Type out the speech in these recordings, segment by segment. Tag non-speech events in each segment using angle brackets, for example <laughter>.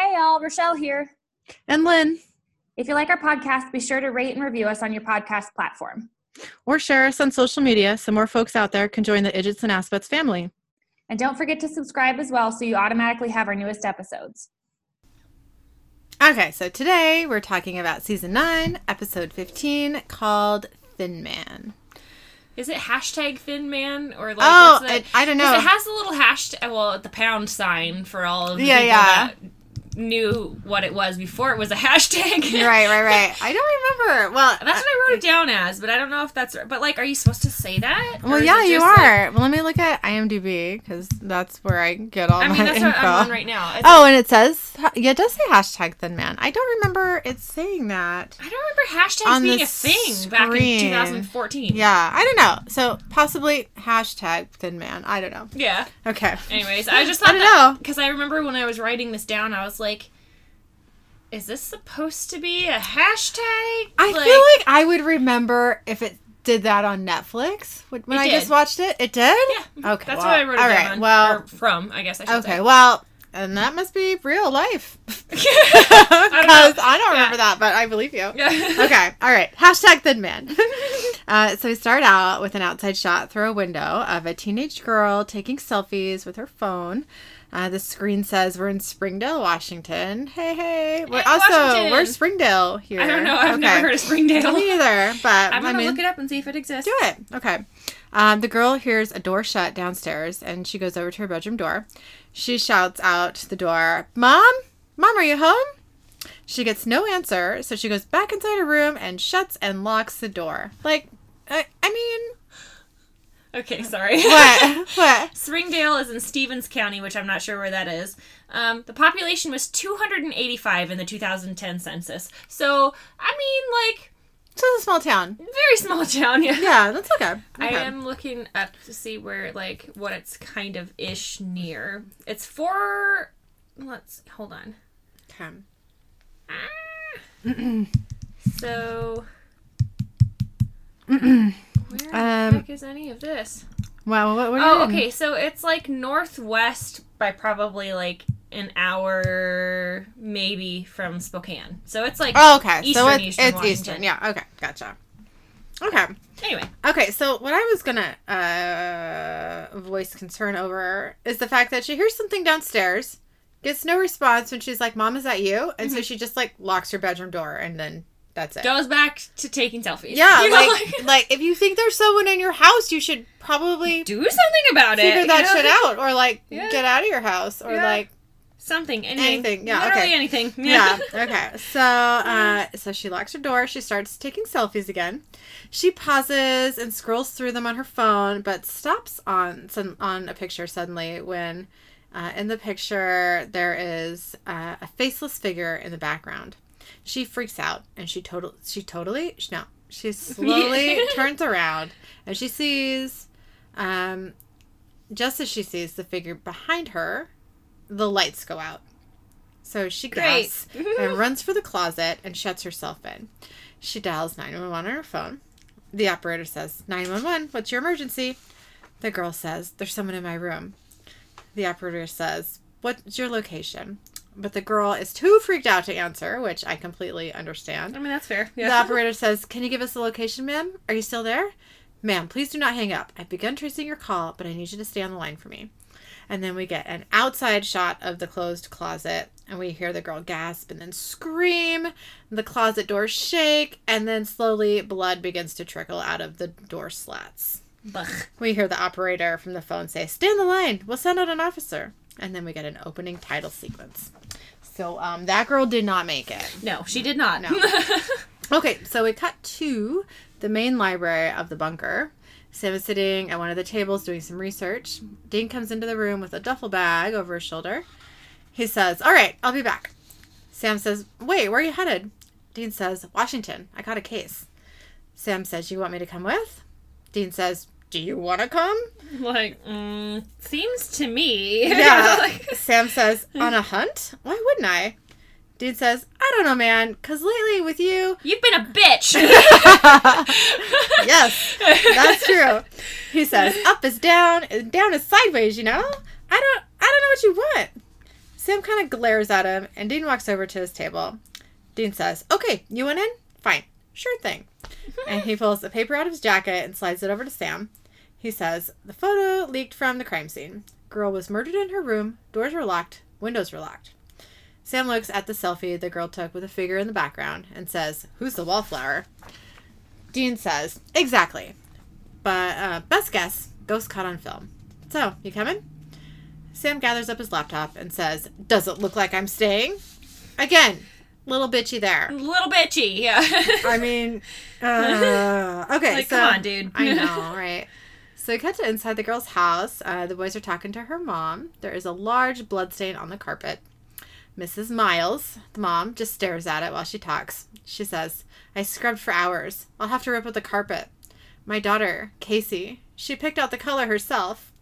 Hey, y'all, Rochelle here. And Lynn, If you like our podcast, be sure to rate and review us on your podcast platform. or share us on social media so more folks out there can join the Idgits and Aspets family. And don't forget to subscribe as well so you automatically have our newest episodes. Okay, so today we're talking about season 9, episode 15, called Thin Man. Is it hashtag Thin Man or like? Oh, what's it- I don't know. It has a little hashtag. Well, the pound sign for all of the Yeah, people yeah. that knew what it was before it was a <laughs> hashtag. right, right, right. I don't remember. Well, That's what I wrote it down as, but I don't know if that's. But like, are you supposed to say that? Well, yeah, you just, like- are. well, let me look at IMDb because that's where I get all I my mean, that's info. what I'm on right now. Is Oh, it- and it says, yeah, it does say hashtag Thin Man. I don't remember it saying that. I don't remember hashtags on being a thing back in 2014. Yeah, I don't know. So possibly hashtag Thin Man. I don't know. Yeah. Okay. Anyways, I just thought I don't that know. because I remember when I was writing this down, I was like, "Is this supposed to be a hashtag?" I feel like I would remember if it did that on Netflix when I just watched it. It did. yeah. Okay. that's well, what I wrote it all down right, on, Well. from, I guess I should Okay. say. Well, and that must be real life because <laughs> <laughs> I don't. I don't remember Yeah. that, but I believe you. Yeah. <laughs> okay. All right. Hashtag thin man. uh, so we start out with an outside shot through a window of a teenage girl taking selfies with her phone. Uh, the screen says we're in Springdale, Washington. Hey, hey. We're Hey, also Washington. we're Springdale here. I don't know. I've Okay. never heard of Springdale. Me either, but I'm I gonna mean, look it up and see if it exists. do it. Okay. Um, the girl hears a door shut downstairs and she goes over to her bedroom door. She shouts out the door, Mom? Mom, are you home? She gets no answer, so she goes back inside her room and shuts and locks the door. Like, I, I mean, Okay, sorry. what? <laughs> what? Springdale is in Stevens County, which I'm not sure where that is. Um, the population was 285 in the 2010 census. So, I mean, like, It's a small town. very small town. <laughs> Yeah. Yeah, that's okay. I am looking up to see where, like, what it's kind of ish near. It's for. Let's hold on. Okay. <clears throat> So. <clears throat> where the Um, heck is any of this? Wow, what, what Oh, okay. So it's like northwest by probably like an hour, maybe from Spokane. So it's like Oh, okay. so it's, Eastern it's Washington. Eastern. Yeah, okay. Gotcha. Okay. anyway. Okay, so what I was gonna uh, voice concern over is the fact that she hears something downstairs, gets no response when she's like, "Mom, is that you?" And Mm-hmm. so she just like locks her bedroom door, and then that's it. Goes back to taking selfies. yeah, You know, like <laughs> like if you think there's someone in your house, you should probably do something about it. figure you that know? shit out, or like <laughs> Yeah. get out of your house, or Yeah. like Something. Anything. Anything, yeah, Literally okay. anything. <laughs> yeah okay so uh so she locks her door she starts taking selfies again she pauses and scrolls through them on her phone but stops on some on a picture suddenly when uh, in the picture there is uh, a faceless figure in the background she freaks out and she total she totally no she <laughs> slowly turns around and she sees um just as she sees the figure behind her the lights go out so she gasps and <laughs> runs for the closet and shuts herself in. She dials 911 on her phone. The operator says, 911, what's your emergency? The girl says, There's someone in my room. The operator says, What's your location? But the girl is too freaked out to answer, which I completely understand. I mean, that's fair. The operator says, Can you give us the location, ma'am? Are you still there? Ma'am, please do not hang up. I've begun tracing your call, but I need you to stay on the line for me. And then we get an outside shot of the closed closet, and we hear the girl gasp and then scream. The closet doors shake, and then slowly blood begins to trickle out of the door slats. Blech. We hear the operator from the phone say, Stay on the line. We'll send out an officer. And then we get an opening title sequence. So um, that girl did not make it. No, she did not. No. <laughs> Okay, so we cut to the main library of the bunker. Sam is sitting at one of the tables doing some research. Dean comes into the room with a duffel bag over his shoulder. He says, All right, I'll be back. Sam says, Wait, where are you headed? Dean says, Washington. I got a case. Sam says, You want me to come with? Dean says, Do you want to come? like, mm, seems to me. Yeah. <laughs> Like- Sam says, On a hunt? Why wouldn't I? Dean says, I don't know, man, because lately with you, You've been a bitch. <laughs> <laughs> yes, that's true. He says, "Up is down, and down is sideways." You know, I don't, I don't know what you want. Sam kind of glares at him, and Dean walks over to his table. Dean says, Okay, you went in? Fine. Sure thing. and he pulls a paper out of his jacket and slides it over to Sam. He says, The photo leaked from the crime scene. Girl was murdered in her room, doors were locked, windows were locked. Sam looks at the selfie the girl took with a figure in the background and says, Who's the wallflower? Dean says, Exactly. But uh, best guess, ghost caught on film. So, you coming? Sam gathers up his laptop and says, Does it look like I'm staying? Again, little bitchy there. Little bitchy, yeah. I mean, uh, <laughs> okay. like, so, come on, dude. I know, right? So we cut to inside the girl's house. Uh, the boys are talking to her mom. There is a large bloodstain on the carpet. Mrs. Miles, the mom, just stares at it while she talks. She says, I scrubbed for hours. I'll have to rip up the carpet. My daughter, Casey, she picked out the color herself.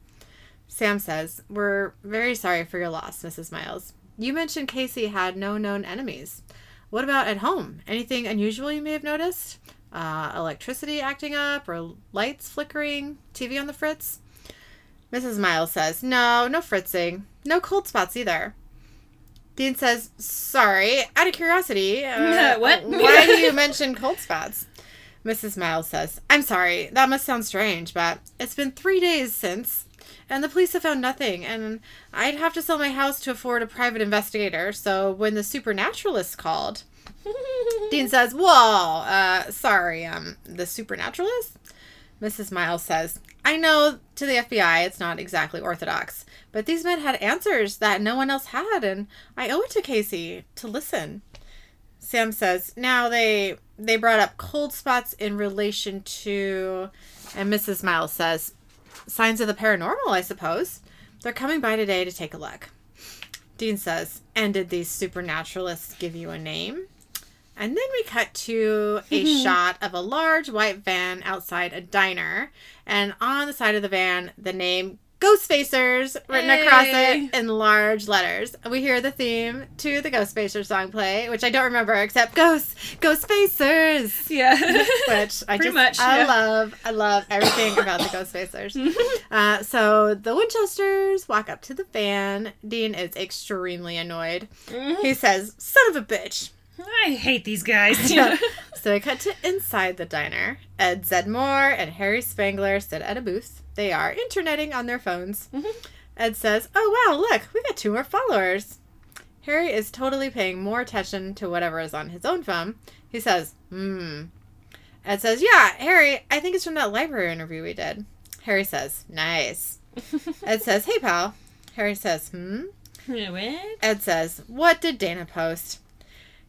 Sam says, We're very sorry for your loss, Mrs. Miles. You mentioned Casey had no known enemies. What about at home? Anything unusual you may have noticed? Uh, electricity acting up or lights flickering? TV on the fritz? Mrs. Miles says, No, no fritzing. No cold spots either. Dean says, Sorry, out of curiosity. <laughs> Uh, What? <laughs> why do you mention cold spots? Mrs. Miles says, I'm sorry, that must sound strange, but it's been three days since, and the police have found nothing, and I'd have to sell my house to afford a private investigator, so when the supernaturalist called, <laughs> Dean says, Whoa, uh, sorry, um, the supernaturalist? Mrs. Miles says, I know to the FBI it's not exactly orthodox, but these men had answers that no one else had, and I owe it to Casey to listen. Sam says, now they they brought up cold spots in relation to and Mrs. Miles says, signs of the paranormal, I suppose. They're coming by today to take a look. Dean says, and did these supernaturalists give you a name? And then we cut to a shot of a large white van outside a diner. And on the side of the van, the name Ghostfacers written across it in large letters. We hear the theme to the Ghostfacers song play, which I don't remember except Ghosts, Ghostfacers. yeah. <laughs> Which I Pretty just much, I yeah. love. I love everything about the Ghostfacers. <laughs> uh, so the Winchesters walk up to the van. Dean is extremely annoyed. He says, "Son of a bitch." I hate these guys. <laughs> <laughs> So we cut to inside the diner. Ed Zeddmore and Harry Spangler sit at a booth. They are interneting on their phones. Ed says, Oh wow, look, we got two more followers. Harry is totally paying more attention to whatever is on his own phone. He says, Hmm. Ed says, Yeah, Harry, I think it's from that library interview we did. Harry says, Nice. <laughs> Ed says, Hey pal. Harry says, Hmm. what? Ed says, What did Dana post?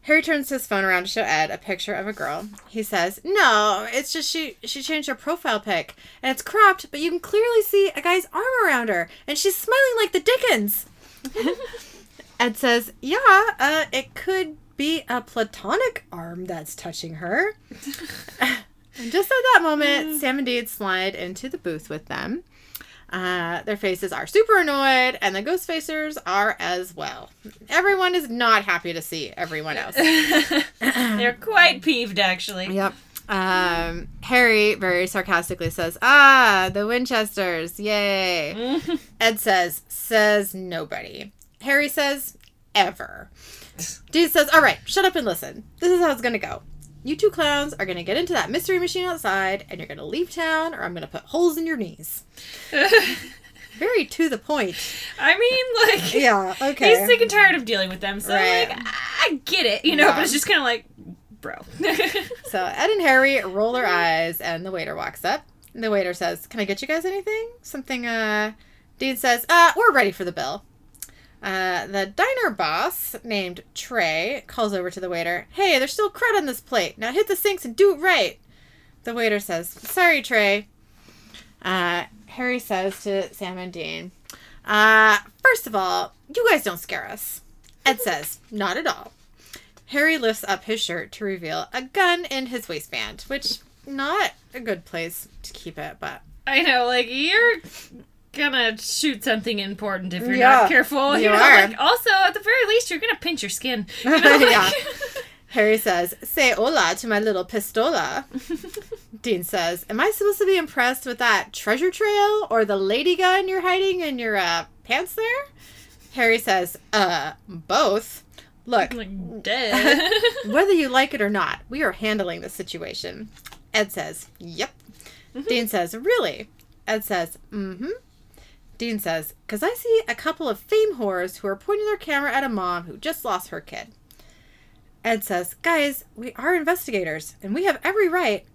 Harry turns his phone around to show Ed a picture of a girl. He says, No, it's just she she changed her profile pic. And it's cropped, but you can clearly see a guy's arm around her. And she's smiling like the Dickens. <laughs> Ed says, Yeah, uh, it could be a platonic arm that's touching her. <laughs> and just at that moment, Sam and Dean slide into the booth with them. Uh, their faces are super annoyed, and the ghost facers are as well. Everyone is not happy to see everyone else. <laughs> They're quite peeved, actually. Yep. Um, Harry very sarcastically says, Ah, the Winchesters, yay. <laughs> Ed says, Says nobody. Harry says, Ever. <laughs> Dude says, All right, shut up and listen. This is how it's going to go. You two clowns are going to get into that mystery machine outside, and you're going to leave town, or I'm going to put holes in your knees. <laughs> Very to the point. I mean, like, Yeah, okay. he's sick and tired of dealing with them, so, Right. like, I get it, you know, Yeah. but it's just kind of like, bro. <laughs> So Ed and Harry roll their eyes, and the waiter walks up. And the waiter says, "Can I get you guys anything? Something?" Uh, Dean says, "Uh, we're ready for the bill." Uh, the diner boss named Trey calls over to the waiter. Hey, there's still crud on this plate. Now hit the sinks and do it right. The waiter says, "Sorry, Trey." Uh, Harry says to Sam and Dean, uh, first of all, you guys don't scare us. Ed <laughs> says, not at all. Harry lifts up his shirt to reveal a gun in his waistband, which not a good place to keep it, but I know, like, you're gonna shoot something important if you're Yeah, not careful. <laughs> you You, know, are. like, also, at the very least, you're gonna pinch your skin. You know, <laughs> like- Yeah. <laughs> Harry says, "Say hola to my little pistola." Dean says, "Am I supposed to be impressed with that treasure trail or the lady gun you're hiding in your uh, pants there?" Harry says, uh, both. Look, Like, duh. whether you like it or not, we are handling the situation. Ed says, Yep. Dean says, Really? Ed says, Mm hmm. Dean says, Because I see a couple of fame whores who are pointing their camera at a mom who just lost her kid. Ed says, Guys, we are investigators and we have every right.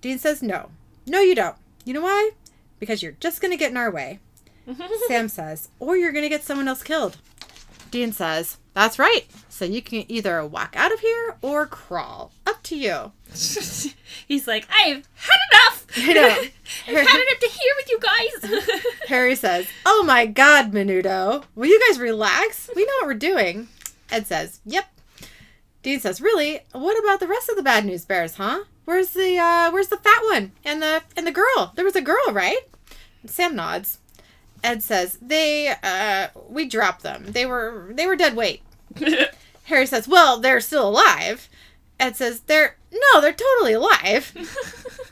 Dean says, No. No, you don't. You know why? Because you're just going to get in our way. <laughs> Sam says, Or you're going to get someone else killed. Dean says, That's right. So you can either walk out of here or crawl. Up to you. <laughs> He's like, I've had enough. <laughs> I know. <laughs> I've had enough to hear with you guys. Harry says, Oh my god, Menudo. Will you guys relax? We know what we're doing. Ed says, Yep. Dean says, Really? What about the rest of the bad news bears, huh? Where's the uh where's the fat one? And the and the girl? There was a girl, right? Sam nods. Ed says, They uh we dropped them. They were they were dead weight. Harry says, Well, they're still alive. Ed says, They're no, they're totally alive.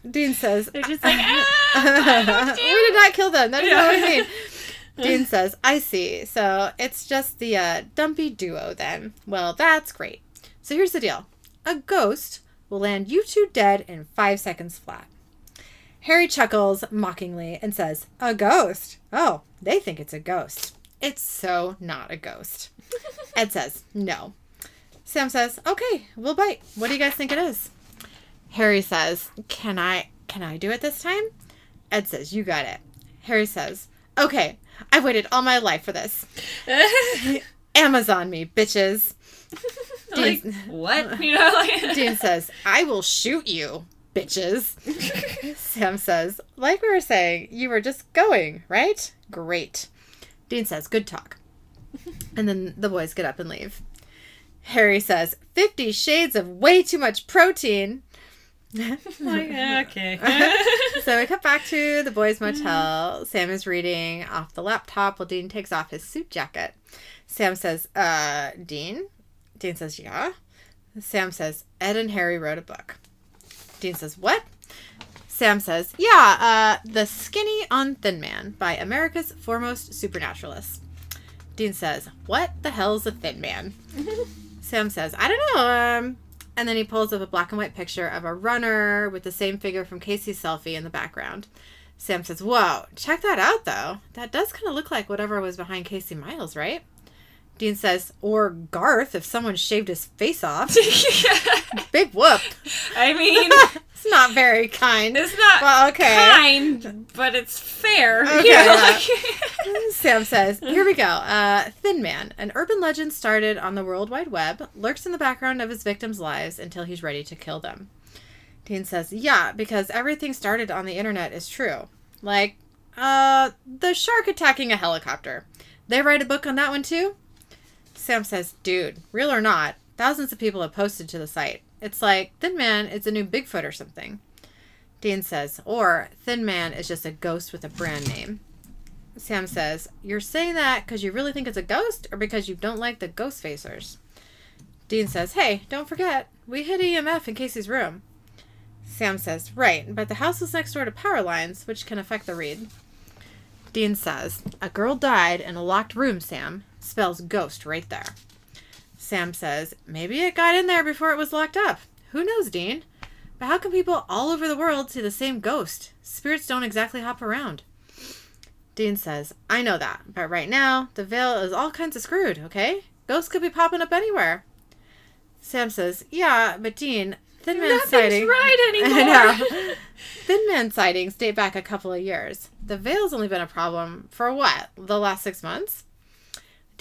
<laughs> Dean says, They're just like, ah, <laughs> we did not kill them. That's not what I mean. <laughs> Dean says, I see. So it's just the uh, dumpy duo then. Well, that's great. So here's the deal a ghost will land you two dead in five seconds flat. Harry chuckles mockingly and says, A ghost? Oh, they think it's a ghost. It's so not a ghost. Ed says, No. Sam says, Okay, we'll bite. What do you guys think it is? Harry says, Can I can I do it this time? Ed says, You got it. Harry says, Okay, I've waited all my life for this. <laughs> Amazon me, bitches. <laughs> like, what? <laughs> You know, like, Dean says, I will shoot you, bitches. Sam says, Like we were saying, you were just going, right? Great. Dean says, Good talk. And then the boys get up and leave. Harry says, Fifty shades of way too much protein. <laughs> like, okay. <laughs> so we cut back to the boys' motel. Sam is reading off the laptop while Dean takes off his suit jacket. Sam says, uh, Dean? Dean says, yeah. Sam says, Ed and Harry wrote a book. Dean says, what? Sam says, yeah, uh, The Skinny on Thin Man by America's foremost supernaturalist. Dean says, what the hell's a thin man? <laughs> Sam says, I don't know. Um, and then he pulls up a black and white picture of a runner with the same figure from Casey's selfie in the background. Sam says, Whoa, check that out though. That does kind of look like whatever was behind Casey Miles, right? Dean says, Or Garth if someone shaved his face off. <laughs> Big whoop. I mean, <laughs> It's not very kind. it's not Well, okay. kind, but it's fair. Okay, you know, like- <laughs> Sam says, Here we go. <laughs> Uh, Thin Man, an urban legend started on the World Wide Web, lurks in the background of his victims' lives until he's ready to kill them. Dean says, Yeah, because everything started on the internet is true. Like, uh, the shark attacking a helicopter. They write a book on that one too? Sam says, Dude, real or not, thousands of people have posted to the site. It's like, Thin Man is a new Bigfoot or something. Dean says, Or Thin Man is just a ghost with a brand name. Sam says, You're saying that because you really think it's a ghost or because you don't like the ghost facers? Dean says, Hey, don't forget, we hid EMF in Casey's room. Sam says, Right, but the house is next door to power lines, which can affect the read. Dean says, A girl died in a locked room, Sam. Spells ghost right there. Sam says, Maybe it got in there before it was locked up. Who knows, Dean? But how can people all over the world see the same ghost? Spirits don't exactly hop around. Dean says, I know that, but right now, the veil is all kinds of screwed, okay? Ghosts could be popping up anywhere. Sam says, Yeah, but Dean, Thin Man Nothing's sighting. <laughs> right anymore. <laughs> Thin Man sightings date back a couple of years. The veil's only been a problem for what? The last six months?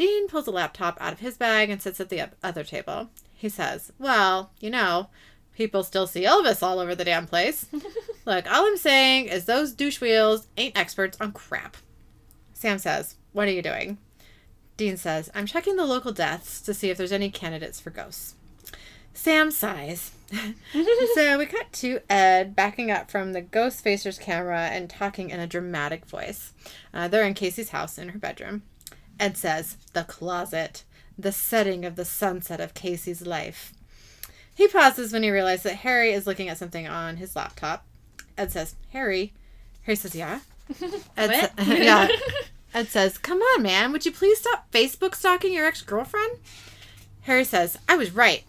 Dean pulls a laptop out of his bag and sits at the other table. He says, Well, you know, people still see Elvis all over the damn place. <laughs> Look, all I'm saying is those douche wheels ain't experts on crap. Sam says, What are you doing? Dean says, I'm checking the local deaths to see if there's any candidates for ghosts. Sam sighs. <laughs> so we cut to Ed backing up from the ghost facer's camera and talking in a dramatic voice. Uh, they're in Casey's house in her bedroom. Ed says, The closet, the setting of the sunset of Casey's life. He pauses when he realizes that Harry is looking at something on his laptop. Ed says, Harry. Harry says, Yeah. <laughs> Ed sa- <laughs> yeah. <laughs> Ed says, Come on, man. Would you please stop Facebook stalking your ex girlfriend? Harry says, I was right.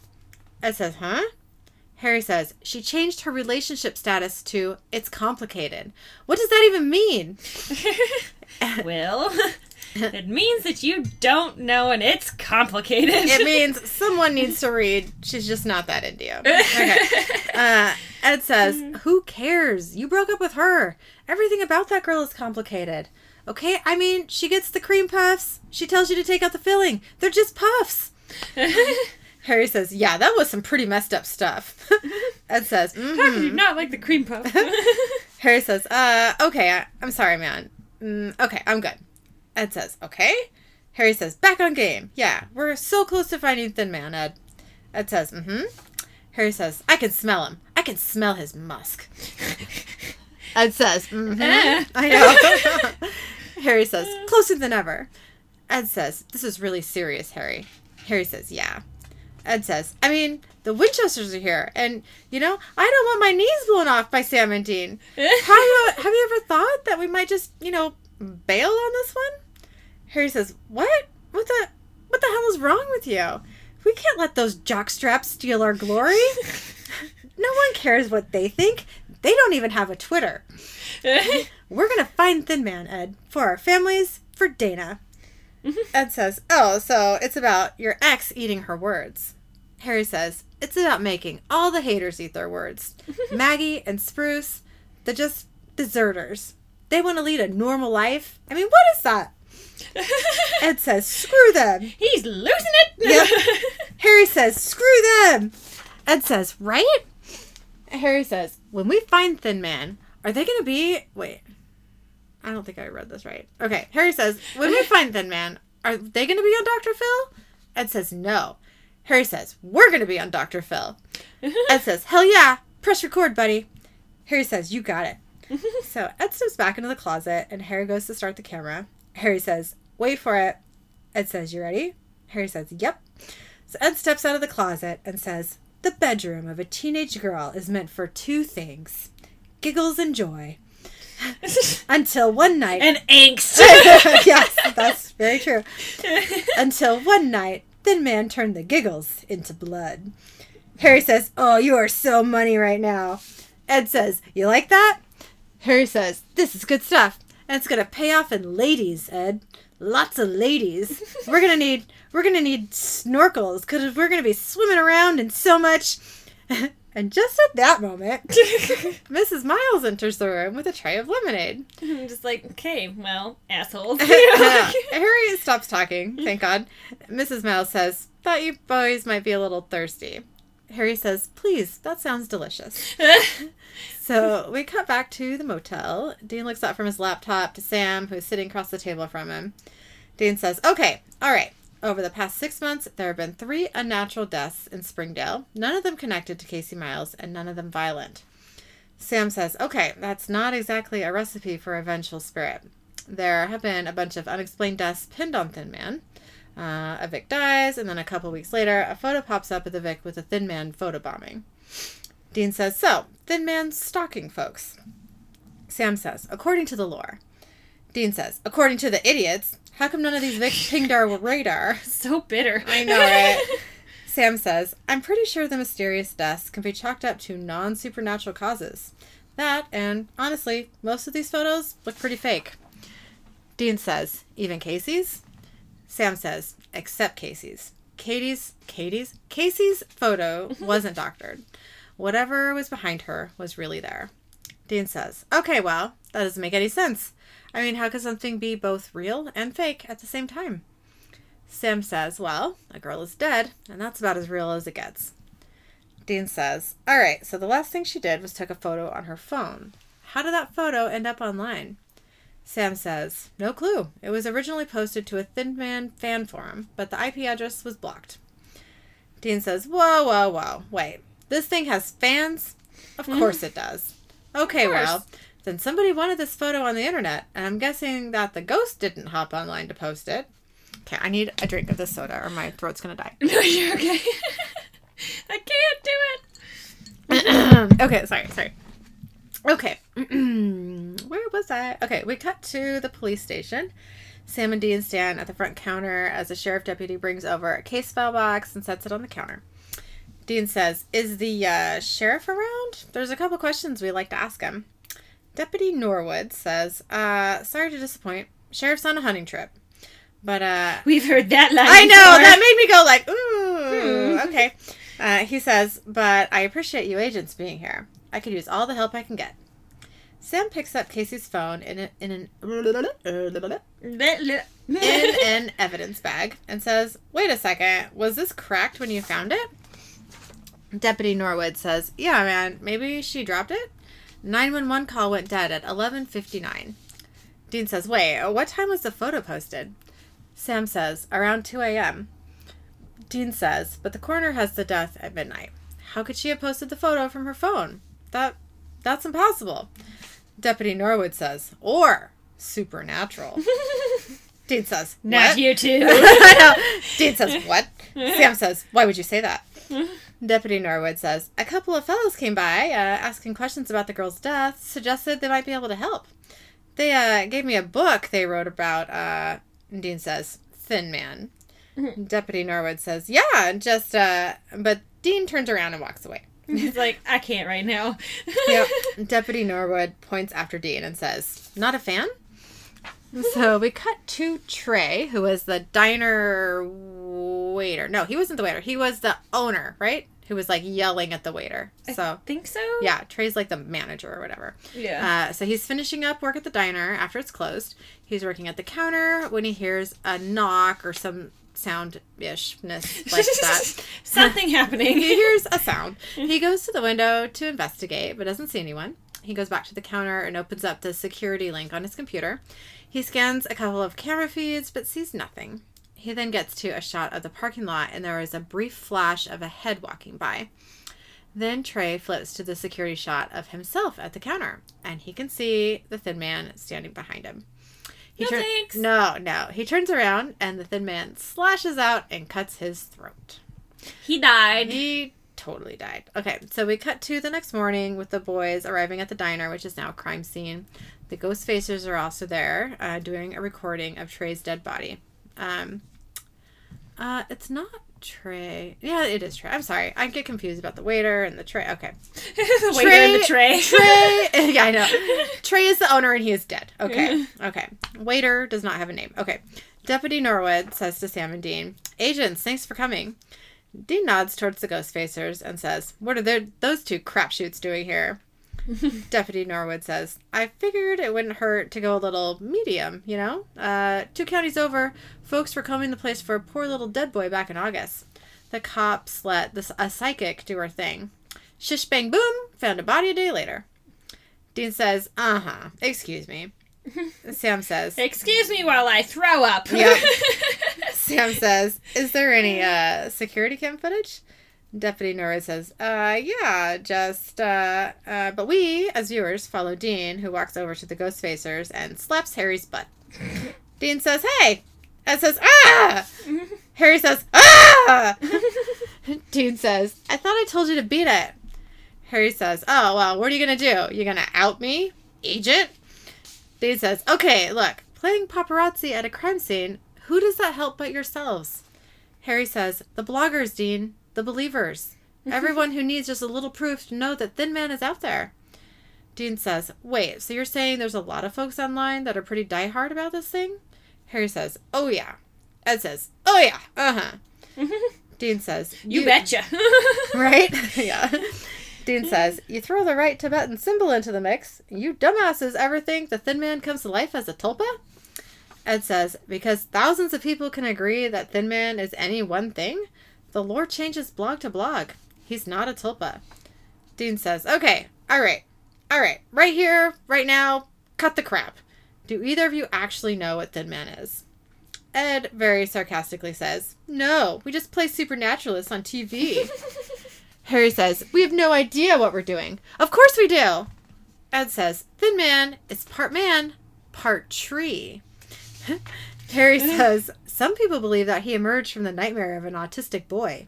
Ed says, Huh? Harry says, She changed her relationship status to It's complicated. What does that even mean? Well, <laughs> it means that you don't know and it's complicated. It <laughs> means someone needs to read. She's just not that into you. <laughs> Okay. Uh, Ed says, Who cares? You broke up with her. Everything about that girl is complicated. Okay? I mean, she gets the cream puffs. She tells you to take out the filling. They're just puffs. Harry says, Yeah, that was some pretty messed up stuff. Ed says, How could you "Mhm." not like the cream puff? Harry says, Uh, okay, I- I'm sorry, man. Mm, okay, I'm good. Ed says, Okay. Harry says, Back on game. Yeah, we're so close to finding Thin Man, Ed. Ed says, Mm hmm. Harry says, I can smell him. I can smell his musk. <laughs> Ed says, Mm Eh. hmm. I know. <laughs> Harry says, Closer than ever. Ed says, This is really serious, Harry. Harry says, Yeah. Ed says, I mean, the Winchesters are here, and, you know, I don't want my knees blown off by Sam and Dean. Have you, have you ever thought that we might just, you know, bail on this one? Harry says, What? What the what the hell is wrong with you? We can't let those jockstraps steal our glory. <laughs> no one cares what they think. They don't even have a Twitter. <laughs> We're gonna find Thin Man, Ed, for our families, for Dana. Mm-hmm. Ed says, Oh, so it's about your ex eating her words. Harry says, It's about making all the haters eat their words. <laughs> Maggie and Spruce, they're just deserters. They want to lead a normal life. I mean, what is that? <laughs> Ed says, Screw them. He's losing it. Yep. <laughs> Harry says, Screw them. Ed says, Right? Harry says, When we find Thin Man, are they going to be. Wait. I don't think I read this right. Okay. Harry says, When we find Thin Man, are they going to be on Dr. Phil? Ed says, No. Harry says, We're going to be on Dr. Phil. <laughs> Ed says, Hell yeah. Press record, buddy. Harry says, You got it. <laughs> So Ed steps back into the closet and Harry goes to start the camera. Harry says, Wait for it. Ed says, You ready? Harry says, Yep. So Ed steps out of the closet and says, The bedroom of a teenage girl is meant for two things giggles and joy. <laughs> Until one night. and angst. <laughs> yes, that's very true. Until one night, Thin Man turned the giggles into blood. Harry says, Oh, you are so money right now. Ed says, You like that? Harry says, This is good stuff. And it's gonna pay off in ladies, Ed. Lots of ladies. <laughs> We're gonna need we're gonna need snorkels because we're gonna be swimming around in so much <laughs> And just at that moment, <laughs> Mrs. Miles enters the room with a tray of lemonade. I'm just like, okay, well, assholes. Harry stops talking, thank God. Mrs. Miles says, Thought you boys might be a little thirsty. Harry says, Please, that sounds delicious. So we cut back to the motel. Dean looks up from his laptop to Sam, who's sitting across the table from him. Dean says, Okay, all right. Over the past six months, there have been three unnatural deaths in Springdale, none of them connected to Casey Miles, and none of them violent. Sam says, Okay, that's not exactly a recipe for a vengeful spirit. There have been a bunch of unexplained deaths pinned on Thin Man. Uh, a Vic dies, and then a couple weeks later, a photo pops up of the Vic with a Thin Man photobombing. Dean says, So, Thin Man's stalking folks. Sam says, According to the lore. Dean says, According to the idiots, how come none of these Vics pinged our radar? <laughs> so bitter. I know, right? <laughs> Sam says, I'm pretty sure the mysterious deaths can be chalked up to non supernatural causes. That, and honestly, most of these photos look pretty fake. Dean says, Even Casey's? Sam says, Except Casey's. Katie's, Katie's? Casey's photo <laughs> wasn't doctored. Whatever was behind her was really there. Dean says, Okay, well, that doesn't make any sense. I mean, how could something be both real and fake at the same time? Sam says, Well, a girl is dead, and that's about as real as it gets. Dean says, All right, so the last thing she did was took a photo on her phone. How did that photo end up online? Sam says, No clue. It was originally posted to a Thin Man fan forum, but the IP address was blocked. Dean says, Whoa, whoa, whoa. Wait, this thing has fans? Of mm-hmm. course it does. Okay, well, then somebody wanted this photo on the internet, and I'm guessing that the ghost didn't hop online to post it. Okay, I need a drink of this soda or my throat's gonna die. <laughs> no, you're okay. <laughs> I can't do it. <coughs> okay, sorry, sorry. Okay, <clears throat> where was I? Okay, we cut to the police station. Sam and Dean stand at the front counter as a sheriff deputy brings over a case file box and sets it on the counter. Dean says, Is the uh, sheriff around? There's a couple questions we'd like to ask him. Deputy Norwood says, uh, Sorry to disappoint. Sheriff's on a hunting trip. But, uh, We've heard that line. I know, before. that made me go like, Ooh, okay. Uh, he says, But I appreciate you agents being here. I could use all the help I can get. Sam picks up Casey's phone in, a, in an in an evidence bag and says, Wait a second, was this cracked when you found it? Deputy Norwood says, Yeah, man, maybe she dropped it? 911 call went dead at 11.59. Dean says, Wait, what time was the photo posted? Sam says, Around 2 a.m. Dean says, But the coroner has the death at midnight. How could she have posted the photo from her phone? That That's impossible. Deputy Norwood says, Or supernatural. <laughs> Dean says, Not "What?" you too. <laughs> Dean says, What? <laughs> Sam says, Why would you say that? Deputy Norwood says, A couple of fellows came by uh, asking questions about the girl's death, suggested they might be able to help. They uh, gave me a book they wrote about, uh, Dean says, Thin Man. Deputy Norwood says, Yeah, just, uh, but Dean turns around and walks away. <laughs> He's like, I can't right now. <laughs> Yep. <laughs> Deputy Norwood points after Dean and says, Not a fan? So we cut to Trey, who was the diner waiter. No, he wasn't the waiter. He was the owner, right? Who was like yelling at the waiter. So, Think so? yeah, Trey's like the manager or whatever. Yeah. Uh, so he's finishing up work at the diner after it's closed. He's working at the counter when he hears a knock or some sound ishness like <laughs> that. Something <laughs> happening. He hears a sound. <laughs> He goes to the window to investigate, but doesn't see anyone. He goes back to the counter and opens up the security link on his computer. He scans a couple of camera feeds, but sees nothing. He then gets to a shot of the parking lot, and there is a brief flash of a head walking by. Then Trey flips to the security shot of himself at the counter, and he can see the thin man standing behind him. He No turn- thanks. No, no. He turns around, and the thin man slashes out and cuts his throat. He died. He totally died. Okay, so we cut to the next morning with the boys arriving at the diner, which is now a crime scene. The ghost facers are also there, uh, doing a recording of Trey's dead body. Um, uh, it's not Trey. Yeah, it is Trey. I'm sorry. I get confused about the waiter and the Trey. Okay. <laughs> the waiter in the tray. Trey. <laughs> <laughs> yeah, I know. Trey is the owner and he is dead. Okay. Okay. Waiter does not have a name. Okay. Deputy Norwood says to Sam and Dean, Agents, thanks for coming. Dean nods towards the ghost facers and says, What are those two crapshoots doing here? <laughs> Deputy Norwood says, I figured it wouldn't hurt to go a little medium, you know? Uh, two counties over, folks were combing the place for a poor little dead boy back in August. The cops let this, a psychic do her thing. Shish bang boom, found a body a day later. Dean says, Uh huh, excuse me. <laughs> Sam says, Excuse me while I throw up. Yep. <laughs> Sam says, "Is there any uh, security cam footage?" Deputy Norwood says, "Uh, yeah, just uh, uh, but we, as viewers, follow Dean, who walks over to the ghost facers and slaps Harry's butt. <laughs> Dean says, "Hey," and says, "Ah." <laughs> Harry says, "Ah." <laughs> Dean says, "I thought I told you to beat it." Harry says, "Oh well, what are you gonna do? You gonna out me, agent?" Dean says, "Okay, look, playing paparazzi at a crime scene. Who does that help but yourselves?" Harry says, "The bloggers, Dean, the believers, <laughs> everyone who needs just a little proof to know that Thin Man is out there." Dean says, "Wait, so you're saying there's a lot of folks online that are pretty diehard about this thing?" Harry says, "Oh yeah." Ed says, "Oh yeah, uh huh." <laughs> Dean says, you betcha. <laughs> Right? yeah. Dean says, You throw the right Tibetan symbol into the mix. You dumbasses ever think the Thin Man comes to life as a tulpa? Ed says, Because thousands of people can agree that Thin Man is any one thing, the lore changes blog to blog. He's not a tulpa. Dean says, Okay, alright, alright, right here, right now, cut the crap. Do either of you actually know what Thin Man is? Ed very sarcastically says, No, we just play Supernaturalists on TV. <laughs> Harry says, We have no idea what we're doing. Of course we do. Ed says, Thin Man is part man, part tree. <laughs> Harry <laughs> says, Some people believe that he emerged from the nightmare of an autistic boy.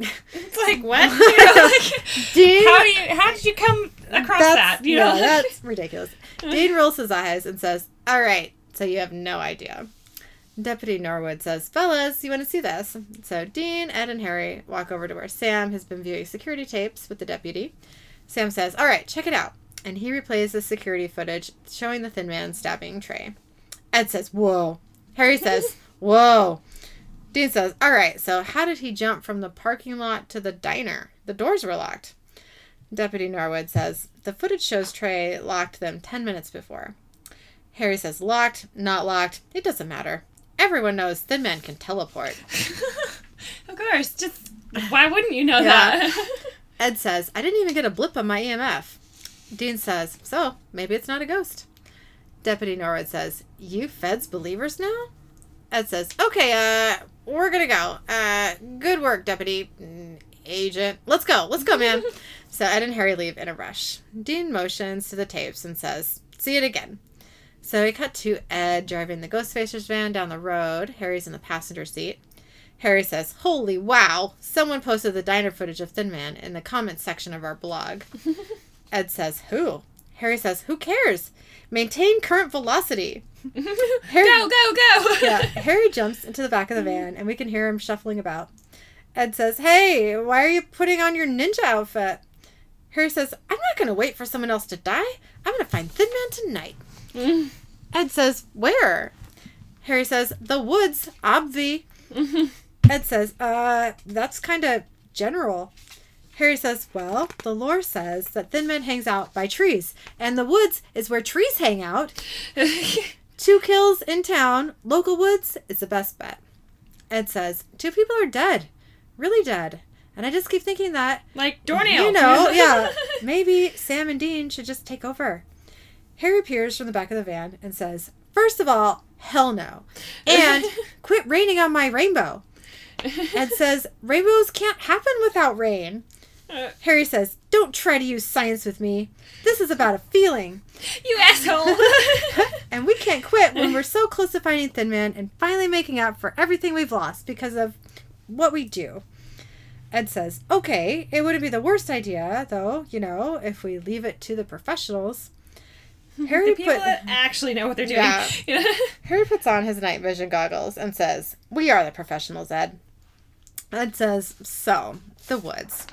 it's like what? <laughs> You know, like, Dean, how do you? How did you come across that? You know, no, that's ridiculous. Dean rolls his eyes and says, All right, so you have no idea. Deputy Norwood says, Fellas, you want to see this? So Dean, Ed, and Harry walk over to where Sam has been viewing security tapes with the deputy. Sam says, All right, check it out. And he replays the security footage showing the thin man stabbing Trey. Ed says, Whoa. Harry says, Whoa. Dean says, All right, so how did he jump from the parking lot to the diner? The doors were locked. Deputy Norwood says, The footage shows Trey locked them 10 minutes before. Harry says, Locked, not locked, it doesn't matter. Everyone knows Thin Man can teleport. <laughs> of course. Just why wouldn't you know Yeah. that? <laughs> Ed says, I didn't even get a blip on my EMF. Dean says, So, maybe it's not a ghost. Deputy Norwood says, You feds believers now? Ed says, Okay, uh, we're gonna go. Uh, good work, Deputy mm, Agent. Let's go, let's go, man. <laughs> so Ed and Harry leave in a rush. Dean motions to the tapes and says, See it again. So we cut to Ed driving the Ghostfacers van down the road. Harry's in the passenger seat. Harry says, Holy wow! Someone posted the diner footage of Thin Man in the comments section of our blog. <laughs> Ed says, Who? Harry says, Who cares? Maintain current velocity. <laughs> Harry, go, go, go. <laughs> yeah, Harry jumps into the back of the mm-hmm. van and we can hear him shuffling about. Ed says, Hey, why are you putting on your ninja outfit? Harry says, I'm not going to wait for someone else to die. I'm going to find Thin Man tonight. Mm-hmm. Ed says, Where? Harry says, The woods, obvi. Mm-hmm. Ed says, Uh, that's kind of general. Harry says, Well, the lore says that Thin Man hangs out by trees, and the woods is where trees hang out. <laughs> Two kills in town, local woods is the best bet. Ed says, Two people are dead. Really dead. And I just keep thinking that, like doornail. you know, <laughs> yeah, maybe Sam and Dean should just take over. Harry appears from the back of the van and says, First of all, hell no. And <laughs> quit raining on my rainbow. Ed says, Rainbows can't happen without rain. Harry says, Don't try to use science with me. This is about a feeling. you asshole. <laughs> And we can't quit when we're so close to finding Thin Man and finally making up for everything we've lost because of what we do. Ed says, Okay, it wouldn't be the worst idea, though, you know, if we leave it to the professionals. Harry the people put that actually know what they're doing. Yeah. <laughs> Harry puts on his night vision goggles and says, We are the professionals, Ed. Ed says, So, the woods.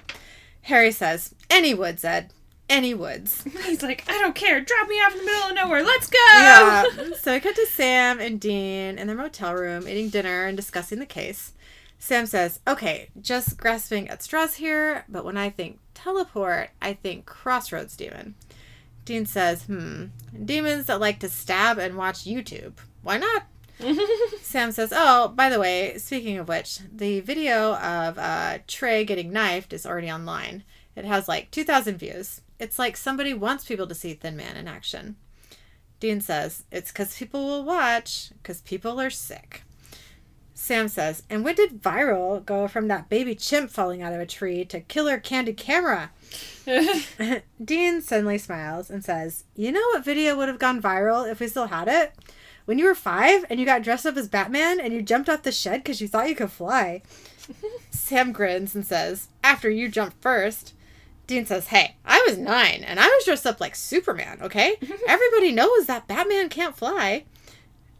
Harry says, Any woods, Ed. Any woods. <laughs> He's like, I don't care. Drop me off in the middle of nowhere. Let's go. Yeah. so I cut to Sam and Dean in their motel room eating dinner and discussing the case. Sam says, Okay, just grasping at straws here, but when I think teleport, I think crossroads demon. Dean says, Hmm, demons that like to stab and watch YouTube. Why not? <laughs> Sam says, Oh, by the way, speaking of which, the video of uh, Trey getting knifed is already online. It has like 2,000 views. It's like somebody wants people to see Thin Man in action. Dean says, It's because people will watch, because people are sick. Sam says, And when did viral go from that baby chimp falling out of a tree to killer candid camera? <laughs> Dean suddenly smiles and says, You know what video would have gone viral if we still had it? When you were five and you got dressed up as Batman and you jumped off the shed because you thought you could fly. <laughs> Sam grins and says, After you jumped first. Dean says, Hey, I was nine and I was dressed up like Superman, okay? <laughs> Everybody knows that Batman can't fly.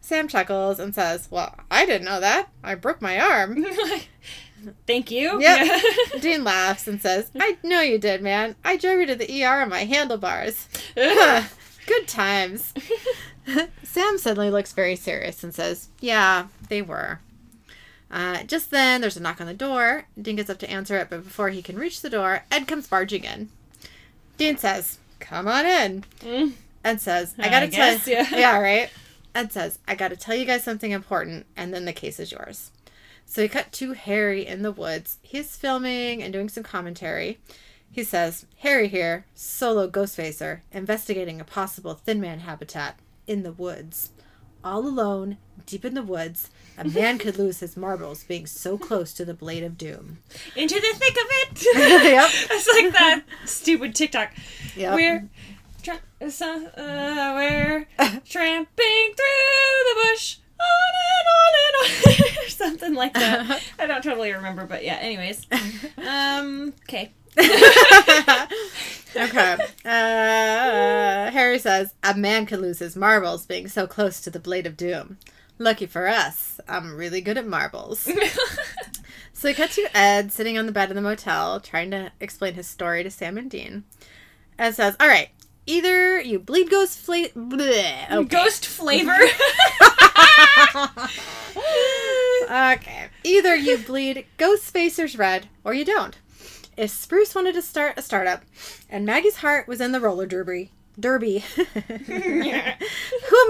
Sam chuckles and says, Well, I didn't know that. I broke my arm. <laughs> Thank you. Yep. Dean laughs and says, I know you did, man. I drove you to the ER on my handlebars. Good times. <laughs> Sam suddenly looks very serious and says, Yeah, they were. Uh, just then, there's a knock on the door. Dean gets up to answer it, but before he can reach the door, Ed comes barging in. Dean says, Come on in. Mm. Ed says, I gotta tell guess, yeah. <laughs> yeah, right? Ed says, I gotta tell you guys something important, and then the case is yours. So we cut to Harry in the woods. He's filming and doing some commentary. He says, Harry here, solo ghost facer, investigating a possible Thin Man habitat in the woods. All alone, deep in the woods, a <laughs> man could lose his marbles being so close to the blade of doom. Into the thick of it. <laughs> Yep. <laughs> It's like that stupid TikTok. Yep. We're tra- uh, we're tramping through the bush. On and on and on, or something like that. I don't totally remember, but yeah. Anyways, um, okay. <laughs> Okay. Uh, Harry says, A man could lose his marbles being so close to the Blade of Doom. Lucky for us, I'm really good at marbles. <laughs> so we cut to Ed sitting on the bed in the motel trying to explain his story to Sam and Dean. Ed says, All right, either you bleed ghost fla- bleh, okay. Ghost flavor. <laughs> okay. Either you bleed ghost facers red or you don't. If Spruce wanted to start a startup and Maggie's heart was in the roller derby, derby, <laughs> who am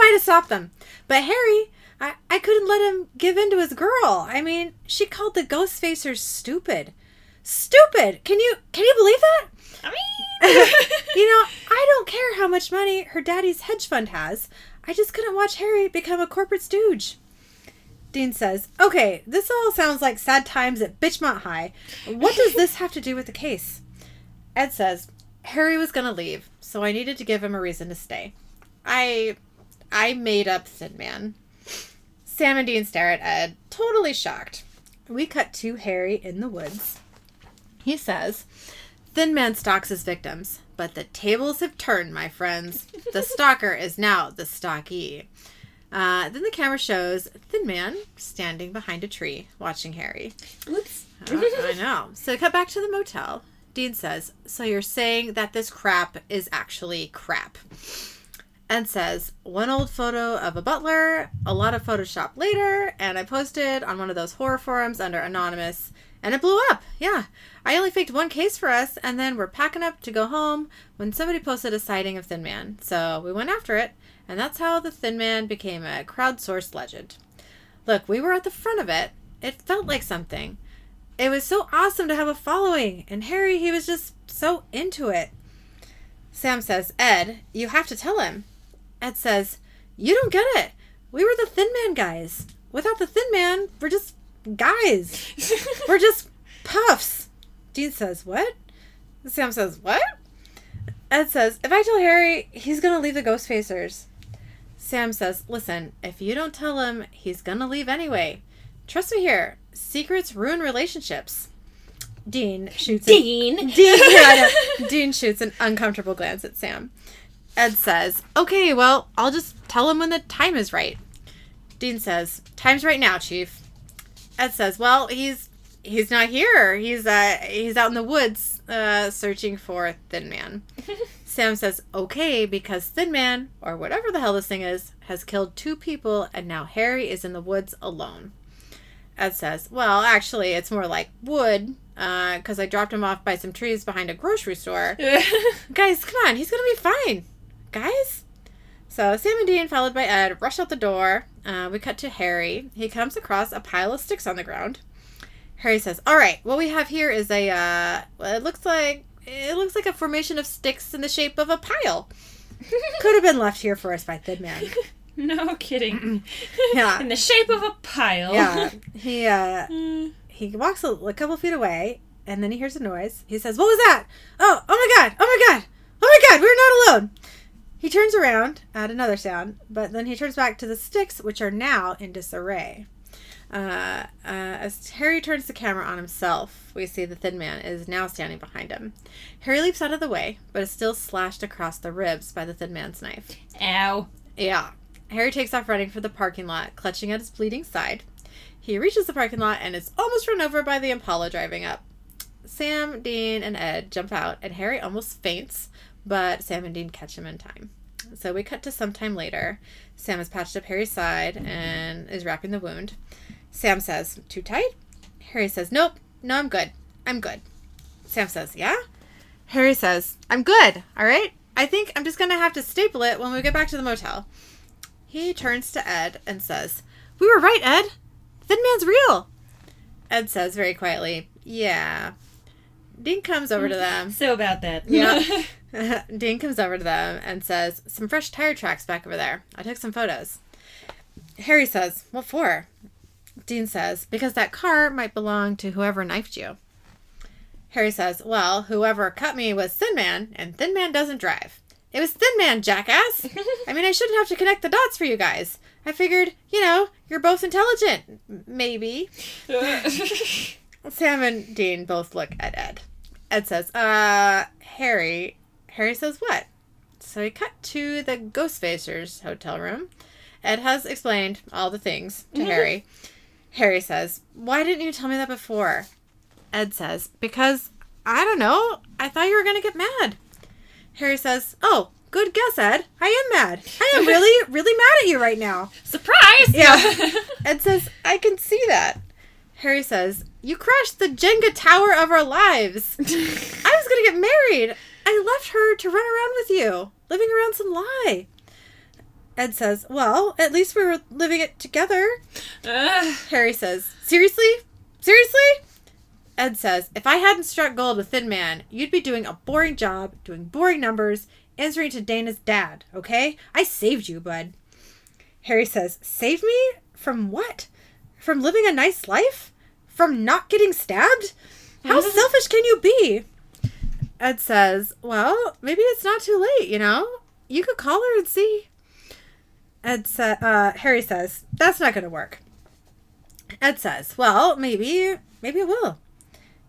I to stop them? But Harry, I, I couldn't let him give in to his girl. I mean, she called the ghost facers stupid. Stupid! Can you can you believe that? I mean, <laughs> you know, I don't care how much money her daddy's hedge fund has. I just couldn't watch Harry become a corporate stooge. Dean says, Okay, this all sounds like sad times at Bitchmont High. What does this have to do with the case? Ed says, Harry was going to leave, so I needed to give him a reason to stay. I. I made up Thin Man. Sam and Dean stare at Ed, totally shocked. We cut to Harry in the woods. He says, Thin Man stalks his victims, but the tables have turned, my friends. The stalker is now the stalkee. Uh, then the camera shows Thin Man standing behind a tree, watching Harry. oops. Uh, I know. So cut back to the motel. Dean says, So you're saying that this crap is actually crap. Ed says, One old photo of a butler, a lot of Photoshop later, and I posted on one of those horror forums under Anonymous, and it blew up. Yeah. I only faked one case for us, and then we're packing up to go home when somebody posted a sighting of Thin Man. So we went after it, and that's how the Thin Man became a crowdsourced legend. Look, we were at the front of it. It felt like something it was so awesome to have a following. And Harry, he was just so into it. Sam says, Ed, you have to tell him. Ed says, You don't get it. We were the Thin Man guys. Without the Thin Man, we're just guys. <laughs> We're just puffs. Dean says, What? Sam says, What? Ed says, If I tell Harry, he's going to leave the Ghost Facers. Sam says, Listen, if you don't tell him, he's going to leave anyway. Trust me here. Secrets ruin relationships. Dean shoots. an- Dean. <laughs> Dean, yeah, Dean shoots an uncomfortable glance at Sam. Ed says, "Okay, well, I'll just tell him when the time is right." Dean says, "Time's right now, Chief." Ed says, "Well, he's he's not here. He's uh he's out in the woods uh searching for Thin Man." <laughs> Sam says, "Okay, because Thin Man or whatever the hell this thing is has killed two people and now Harry is in the woods alone." Ed says, "Well, actually, it's more like wood, because I dropped him off by some trees behind a grocery store. <laughs> Guys, come on, he's gonna be fine, guys." So Sam and Dean, followed by Ed, rush out the door. Uh, we cut to Harry. He comes across a pile of sticks on the ground. Harry says, "All right, what we have here is a. Uh, well, it looks like it looks like a formation of sticks in the shape of a pile. <laughs> Could have been left here for us by Thin Man. <laughs> no kidding. <clears throat> Yeah. In the shape of a pile. Yeah, he uh, <laughs> Mm. he walks a, a couple feet away and then he hears a noise. He says, "What was that? Oh, oh my god! Oh my god! Oh my god! We're not alone." He turns around at another sound, but then he turns back to the sticks, which are now in disarray. Uh, uh, as Harry turns the camera on himself, we see the Thin Man is now standing behind him. Harry leaps out of the way, but is still slashed across the ribs by the Thin Man's knife. Ow. Yeah. Harry takes off running for the parking lot, clutching at his bleeding side. He reaches the parking lot and is almost run over by the Impala driving up. Sam, Dean, and Ed jump out, and Harry almost faints, but Sam and Dean catch him in time. So we cut to some time later. Sam has patched up Harry's side and is wrapping the wound. Sam says, Too tight? Harry says, Nope, no, I'm good. I'm good. Sam says, Yeah? Harry says, I'm good, all right? I think I'm just going to have to staple it when we get back to the motel. He turns to Ed and says, We were right, Ed. Thin Man's real. Ed says very quietly, Yeah. Dean comes over to them. So about that. Yeah. <laughs> <laughs> Dean comes over to them and says, Some fresh tire tracks back over there. I took some photos. Harry says, What for? Dean says, Because that car might belong to whoever knifed you. Harry says, Well, whoever cut me was Thin Man, and Thin Man doesn't drive. It was Thin Man, jackass! I mean, I shouldn't have to connect the dots for you guys. I figured, you know, you're both intelligent. Maybe. <laughs> Sam and Dean both look at Ed. Ed says, Uh, Harry, Harry says, What? So we cut to the Ghostfacers hotel room. Ed has explained all the things to <laughs> Harry. Harry says, Why didn't you tell me that before? Ed says, Because, I don't know, I thought you were going to get mad. Harry says, Oh, good guess, Ed. I am mad. I am really, <laughs> really mad at you right now. Surprise! Yeah. <laughs> Ed says, I can see that. Harry says, You crashed the Jenga tower of our lives. <laughs> I was going to get married. I left her to run around with you, living around some lie. Ed says, Well, at least we're living it together. Harry says, Seriously? Seriously? Ed says, If I hadn't struck gold with Thin Man, you'd be doing a boring job, doing boring numbers, answering to Dana's dad, okay? I saved you, bud. Harry says, Save me? From what? From living a nice life? From not getting stabbed? How <laughs> selfish can you be? Ed says, Well, maybe it's not too late, you know? You could call her and see. Ed sa- uh, Harry says, That's not going to work. Ed says, Well, maybe, maybe it will.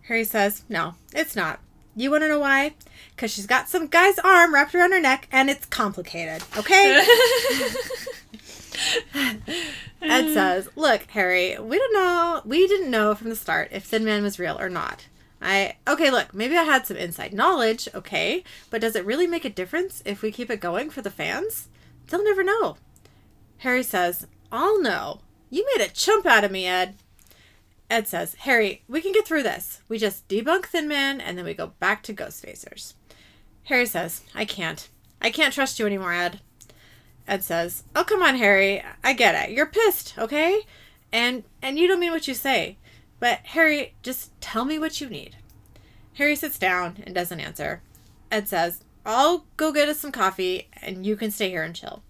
Harry says, No, it's not. You want to know why? Because she's got some guy's arm wrapped around her neck and it's complicated, okay? <laughs> Ed says, Look, Harry, we don't know, we didn't know from the start if Thin Man was real or not. I, okay, look, maybe I had some inside knowledge, okay, but does it really make a difference if we keep it going for the fans? They'll never know. Harry says, I'll know. You made a chump out of me, Ed. Ed says, Harry, we can get through this. We just debunk Thin Man and then we go back to Ghostfacers. Harry says, I can't. I can't trust you anymore, Ed. Ed says, Oh come on, Harry. I get it. You're pissed, okay? And and you don't mean what you say. But Harry, just tell me what you need. Harry sits down and doesn't answer. Ed says, I'll go get us some coffee and you can stay here and chill.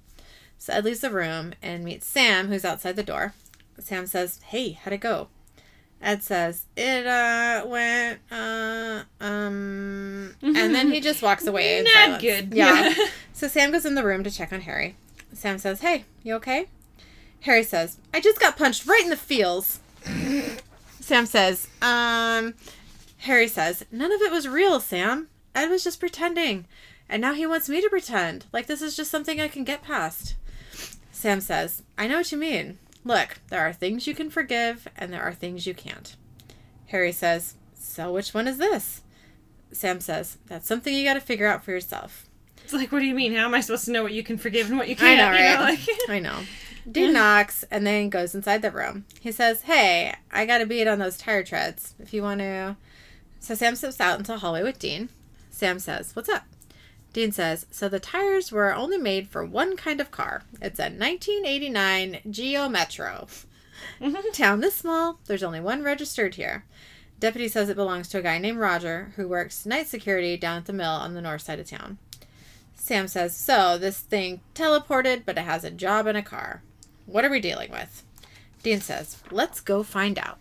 So Ed leaves the room and meets Sam, who's outside the door. Sam says, Hey, how'd it go? Ed says, It uh went uh um and then he just walks away. <laughs> Not silence. good. Yeah. <laughs> so Sam goes in the room to check on Harry. Sam says, Hey, you okay? Harry says, I just got punched right in the feels. Sam says, um Harry says, None of it was real, Sam. Ed was just pretending. And now he wants me to pretend. Like this is just something I can get past. Sam says, I know what you mean. Look, there are things you can forgive and there are things you can't. Harry says, So which one is this? Sam says, That's something you gotta figure out for yourself. It's like, what do you mean? How am I supposed to know what you can forgive and what you can't? know, You right? like- <laughs> I know. Dean knocks and then goes inside the room. He says, Hey, I got to beat on those tire treads. If you want to. So Sam steps out into the hallway with Dean. Sam says, What's up? Dean says, So the tires were only made for one kind of car. It's a 1989 Geo Metro. Mm-hmm. Town this small, there's only one registered here. Deputy says it belongs to a guy named Roger who works night security down at the mill on the north side of town. Sam says, So, this thing teleported, but it has a job and a car. What are we dealing with? Dean says, Let's go find out.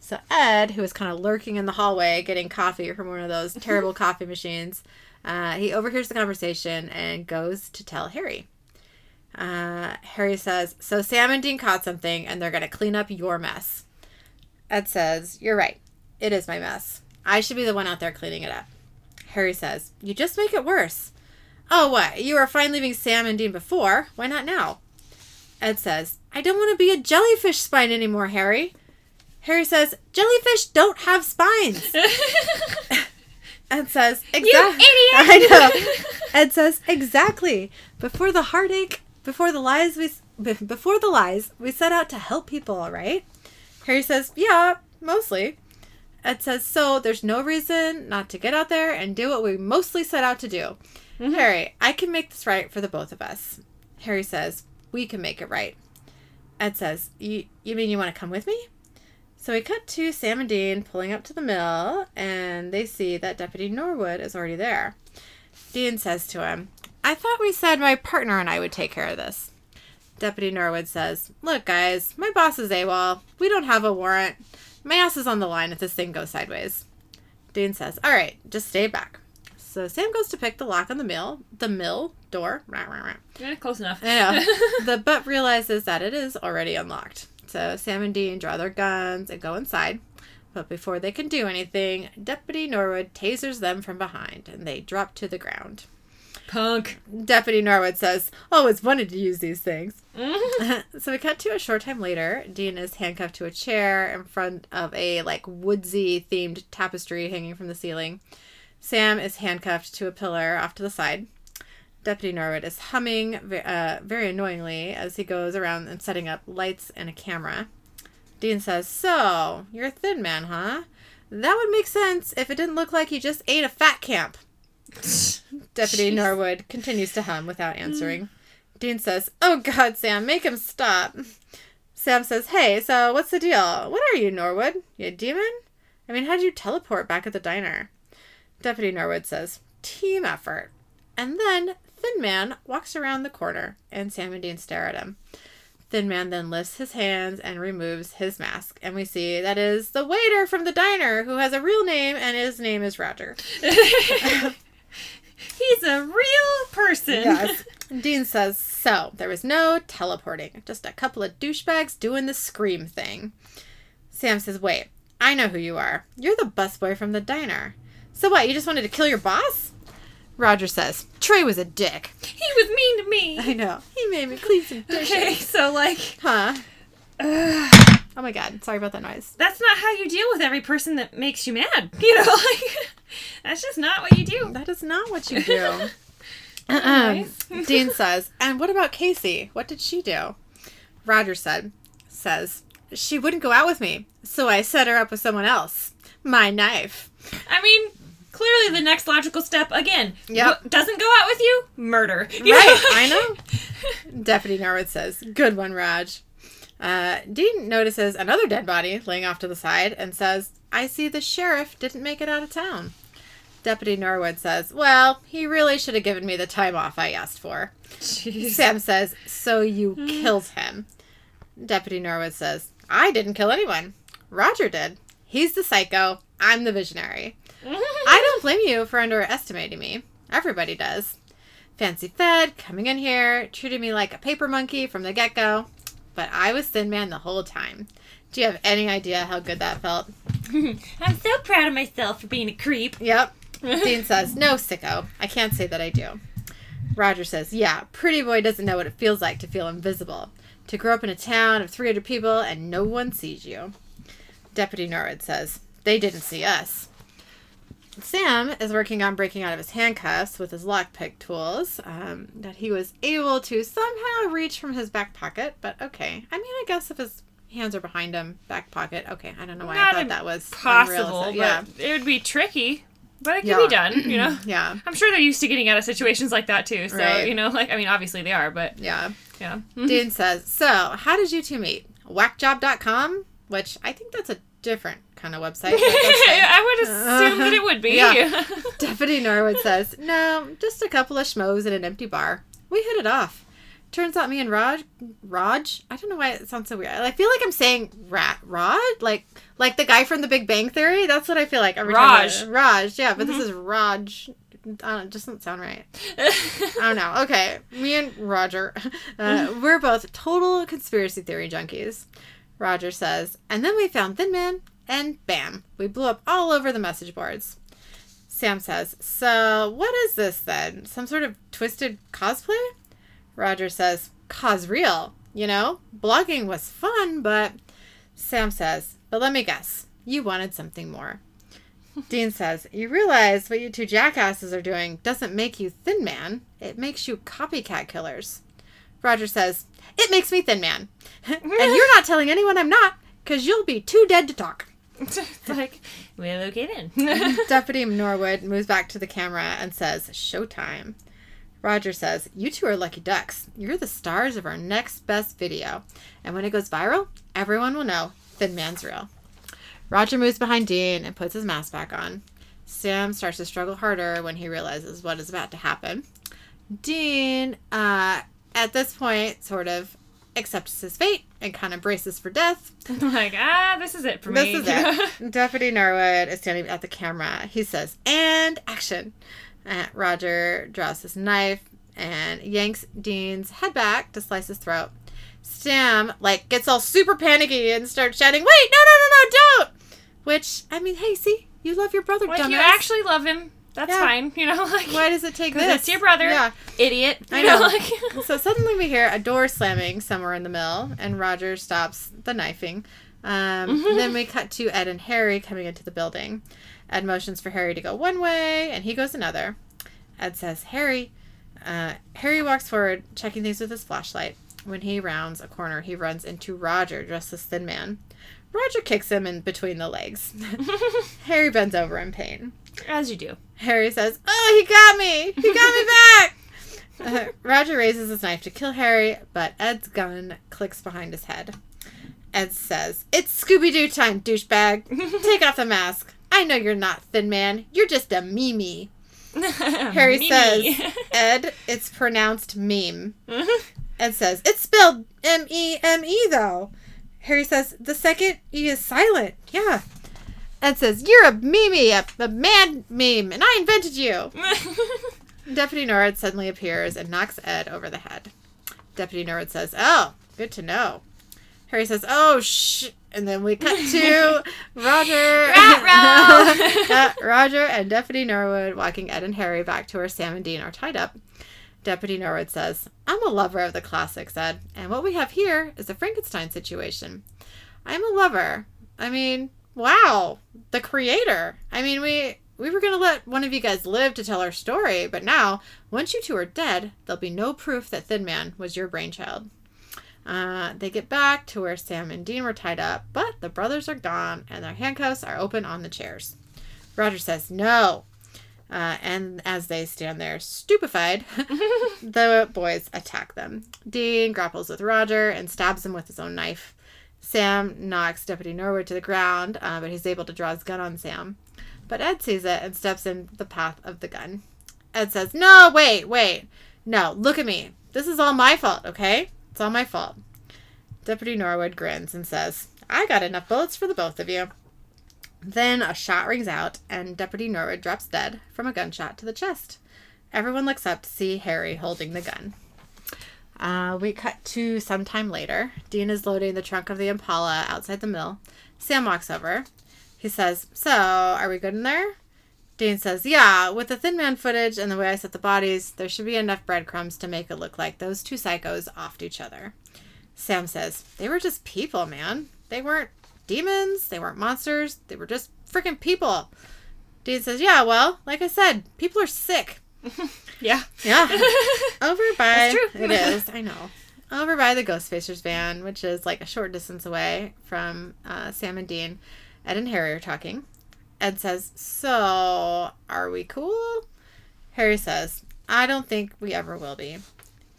So, Ed, who is kind of lurking in the hallway getting coffee from one of those terrible <laughs> coffee machines, uh, he overhears the conversation and goes to tell Harry. Uh, Harry says, So, Sam and Dean caught something and they're going to clean up your mess. Ed says, You're right. It is my mess. I should be the one out there cleaning it up. Harry says, You just make it worse. Oh, what? You were fine leaving Sam and Dean before. Why not now? Ed says, I don't want to be a jellyfish spine anymore, Harry. Harry says, Jellyfish don't have spines. <laughs> <laughs> Ed says, you Exactly. <laughs> idiot! I know. <laughs> Ed says, Exactly. Before the heartache, before the lies we be- before the lies, we set out to help people, all right? Harry says, Yeah, mostly. Ed says, So there's no reason not to get out there and do what we mostly set out to do. Mm-hmm. Harry, I can make this right for the both of us. Harry says, We can make it right. Ed says, You, you mean you want to come with me? So we cut to Sam and Dean pulling up to the mill, and they see that Deputy Norwood is already there. Dean says to him, I thought we said my partner and I would take care of this. Deputy Norwood says, Look, guys, my boss is AWOL. We don't have a warrant. My ass is on the line if this thing goes sideways. Dean says, All right, just stay back. So Sam goes to pick the lock on the mill, the mill door. Rah, rah, rah. Yeah, close enough. I know. <laughs> the butt realizes that it is already unlocked. So Sam and Dean draw their guns and go inside. But before they can do anything, Deputy Norwood tasers them from behind and they drop to the ground. Punk. Deputy Norwood says, Always wanted to use these things. <laughs> Mhm. so we cut to a short time later. Dean is handcuffed to a chair in front of a like woodsy themed tapestry hanging from the ceiling. Sam is handcuffed to a pillar off to the side. Deputy Norwood is humming uh, very annoyingly as he goes around and setting up lights and a camera. Dean says, So, you're a thin man, huh? That would make sense if it didn't look like you just ate a fat camp. <laughs> Deputy Jeez. Norwood continues to hum without answering. Dean says, Oh God, Sam, make him stop. Sam says, Hey, so what's the deal? What are you, Norwood? You a demon? I mean, how'd you teleport back at the diner? Deputy Norwood says, Team effort. And then Thin Man walks around the corner, and Sam and Dean stare at him. Thin Man then lifts his hands and removes his mask, and we see that is the waiter from the diner who has a real name, and his name is Roger. <laughs> He's a real person. Yes. Dean says, so there was no teleporting, just a couple of douchebags doing the scream thing. Sam says, wait, I know who you are. You're the busboy from the diner. So what, you just wanted to kill your boss? Roger says, Trey was a dick. He was mean to me. I know. He made me clean some <laughs> dishes. Okay, so like, Huh? uh, Oh my god, sorry about that noise. that's not how you deal with every person that makes you mad. <laughs> You know, like that's just not what you do. That is not what you do. <laughs> Nice. Dean says, and what about Casey? What did she do? Roger said, says, she wouldn't go out with me, so I set her up with someone else. My knife. I mean, clearly the next logical step again. Yep. w- doesn't go out with you, murder. You <laughs> Right? I know. Deputy Norwood says, good one, Raj. Uh, Dean notices another dead body laying off to the side and says, I see the sheriff didn't make it out of town. Deputy Norwood says, Well, he really should have given me the time off I asked for. Jeez. Sam says, So you killed him. Deputy Norwood says, I didn't kill anyone. Roger did. He's the psycho. I'm the visionary. <laughs> I don't blame you for underestimating me. Everybody does. Fancy fed, coming in here, treated me like a paper monkey from the get go. But I was Thin Man the whole time. Do you have any idea how good that felt? <laughs> I'm so proud of myself for being a creep. Yep. <laughs> Dean says, No, sicko. I can't say that I do. Roger says, Yeah, Pretty Boy doesn't know what it feels like to feel invisible. To grow up in a town of 300 people and no one sees you. Deputy Norwood says, They didn't see us. Sam is working on breaking out of his handcuffs with his lockpick tools um, that he was able to somehow reach from his back pocket, but okay. I mean, I guess if his hands are behind him, back pocket, okay. I don't know why Not I thought that was Possible, but it would be tricky. But it can Yeah. be done, you know. <clears throat> Yeah. I'm sure they're used to getting out of situations like that too. So Right. you know, like I mean, obviously they are, but Yeah. yeah. Dean says, So, how did you two meet? Whackjob.com? Which I think that's a different kind of <laughs> website. but that's fine. I would assume that it would be. Yeah. <laughs> Deputy Norwood says, No, just a couple of schmoes in an empty bar. We hit it off. Turns out me and Raj, Raj, I don't know why it sounds so weird. I feel like I'm saying Rat, Rod, like like the guy from The Big Bang Theory. That's what I feel like every Raj. time. I- Raj, yeah, but this is Raj. Uh, it doesn't sound right. <laughs> I don't know. Okay, me and Roger, uh, we're both total conspiracy theory junkies. Roger says, and then we found Thin Man, and bam, we blew up all over the message boards. Sam says, so what is this then? Some sort of twisted cosplay? Roger says, cause real. You know, blogging was fun, but. Sam says, but let me guess, you wanted something more. <laughs> Dean says, You realize what you two jackasses are doing doesn't make you Thin Man. It makes you copycat killers. Roger says, It makes me Thin Man. <laughs> and you're not telling anyone I'm not, because you'll be too dead to talk. <laughs> it's like, well, okay then. Deputy Norwood moves back to the camera and says, Showtime. Roger says, You two are lucky ducks. You're the stars of our next best video. And when it goes viral, everyone will know Thin Man's real. Roger moves behind Dean and puts his mask back on. Sam starts to struggle harder when he realizes what is about to happen. Dean, uh, at this point, sort of accepts his fate and kind of braces for death. <laughs> like, ah, this is it for me. This is it. <laughs> Deputy Norwood is standing at the camera. He says, and action. Uh, Roger draws his knife and yanks Dean's head back to slice his throat. Sam, like, gets all super panicky and starts shouting, wait, no, no, no, no, don't! Which, I mean, hey, see, you love your brother, Like dumbass. you actually love him. That's Yeah. fine. You know, <laughs> like Why does it take this? it's your brother, Yeah. idiot. I You know. like <laughs> So suddenly we hear a door slamming somewhere in the mill, and Roger stops the knifing. Um, <laughs> then we cut to Ed and Harry coming into the building. Ed motions for Harry to go one way, and he goes another. Ed says, Harry. Uh, Harry walks forward, checking things with his flashlight. When he rounds a corner, he runs into Roger, dressed as Thin Man. Roger kicks him in between the legs. Harry bends over in pain. as you do. Harry says, Oh, he got me! He got me back! <laughs> Uh, Roger raises his knife to kill Harry, but Ed's gun clicks behind his head. Ed says, It's Scooby Doo time, douchebag. Take off the mask. I know you're not Thin Man. You're just a meme. <laughs> Harry Mimi. says, Ed, it's pronounced meme. <laughs> Ed says, It's spelled M E M E, though. Harry says, The second E is silent. Yeah. Ed says, You're a meme, a, a mad meme, and I invented you. <laughs> Deputy Norwood suddenly appears and knocks Ed over the head. Deputy Norwood says, Oh, good to know. Harry says, Oh, shh. And then we cut to <laughs> Roger. <laughs> Uh, Roger and Deputy Norwood walking Ed and Harry back to where Sam and Dean are tied up. Deputy Norwood says, I'm a lover of the classics, Ed, and what we have here is a Frankenstein situation. I'm a lover. I mean, wow, the creator. I mean, we we were gonna let one of you guys live to tell our story, but now, once you two are dead, there'll be no proof that Thin Man was your brainchild. Uh, they get back to where Sam and Dean were tied up, but the brothers are gone and their handcuffs are open on the chairs. Roger says no. Uh, and as they stand there stupefied, <laughs> the boys attack them. Dean grapples with Roger and stabs him with his own knife. Sam knocks Deputy Norwood to the ground, uh, but he's able to draw his gun on Sam. But Ed sees it and steps in the path of the gun. Ed says, No, wait, wait. No, look at me. This is all my fault, okay? It's all my fault. Deputy Norwood grins and says, I got enough bullets for the both of you. Then a shot rings out, and Deputy Norwood drops dead from a gunshot to the chest. Everyone looks up to see Harry holding the gun. Uh, we cut to some time later. Dean is loading the trunk of the Impala outside the mill. Sam walks over. He says, So, are we good in there? Dean says, Yeah, with the Thin Man footage and the way I set the bodies, there should be enough breadcrumbs to make it look like those two psychos offed each other. Sam says, They were just people, man. They weren't demons, they weren't monsters, they were just freaking people. Dean says, Yeah, well, like I said, people are sick. <laughs> Yeah. Yeah. <laughs> Over by it is, <laughs> I know. Over by the Ghostfacers van, which is like a short distance away from uh, Sam and Dean, Ed and Harry are talking. Ed says, So, are we cool? Harry says, I don't think we ever will be.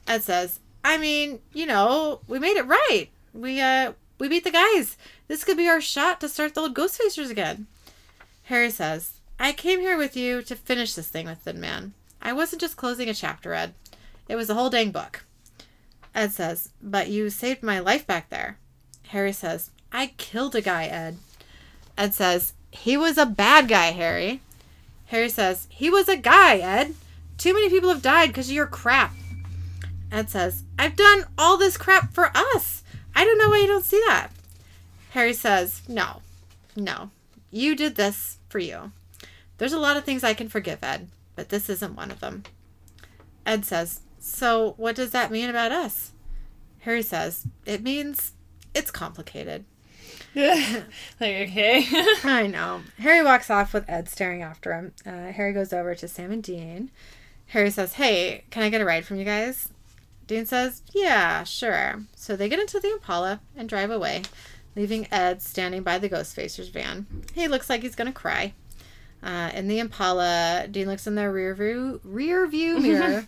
Ed says, I mean, you know, we made it right. We uh we beat the guys. This could be our shot to start the old Ghostfacers again. Harry says, I came here with you to finish this thing with Thin Man. I wasn't just closing a chapter, Ed. It was a whole dang book. Ed says, But you saved my life back there. Harry says, I killed a guy, Ed. Ed says, He was a bad guy, Harry. Harry says, He was a guy, Ed. Too many people have died because of your crap. Ed says, I've done all this crap for us. I don't know why you don't see that. Harry says, No, no. You did this for you. There's a lot of things I can forgive, Ed, but this isn't one of them. Ed says, So what does that mean about us? Harry says, It means it's complicated. <laughs> like okay. <laughs> I know. Harry walks off with Ed staring after him. Uh, Harry goes over to Sam and Dean. Harry says, Hey, can I get a ride from you guys? Dean says, Yeah, sure. So they get into the Impala and drive away, leaving Ed standing by the Ghostfacers van. He looks like he's going to cry. Uh, in the Impala, Dean looks in the rear view, rear view mirror.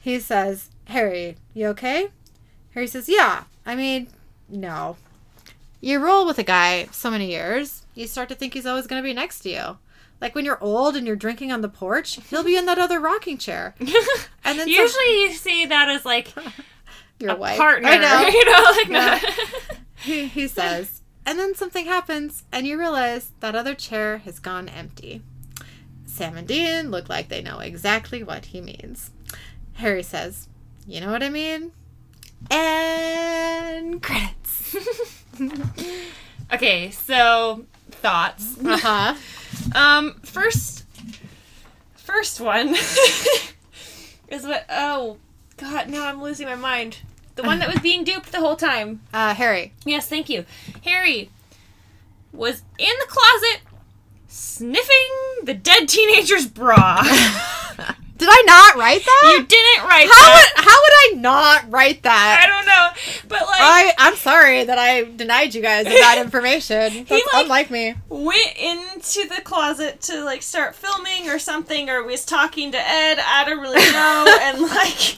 he says, Harry, you okay? Harry says, Yeah. I mean, no. You roll with a guy so many years, you start to think he's always going to be next to you. Like when you're old and you're drinking on the porch, he'll be in that other rocking chair. <laughs> And then some- Usually you see that as like <laughs> your a wife. partner. I know. <laughs> You know, like Yeah. He, he says. And then something happens, and you realize that other chair has gone empty. Sam and Dean look like they know exactly what he means. Harry says, You know what I mean? And credits. <laughs> okay, so thoughts. Uh huh. <laughs> Um, first, first one <laughs> is what? Oh, God! Now I'm losing my mind. The one that was being duped the whole time. <laughs> Uh, Harry. Yes, thank you. Harry was in the closet sniffing the dead teenager's bra. <laughs> <laughs> Did I not write that? you didn't write how that. would how would I not write that? I don't know, but like I I'm sorry that I denied you guys that information. That's like- unlike me. went into the closet to like start filming or something, or was talking to Ed. I don't really know, and like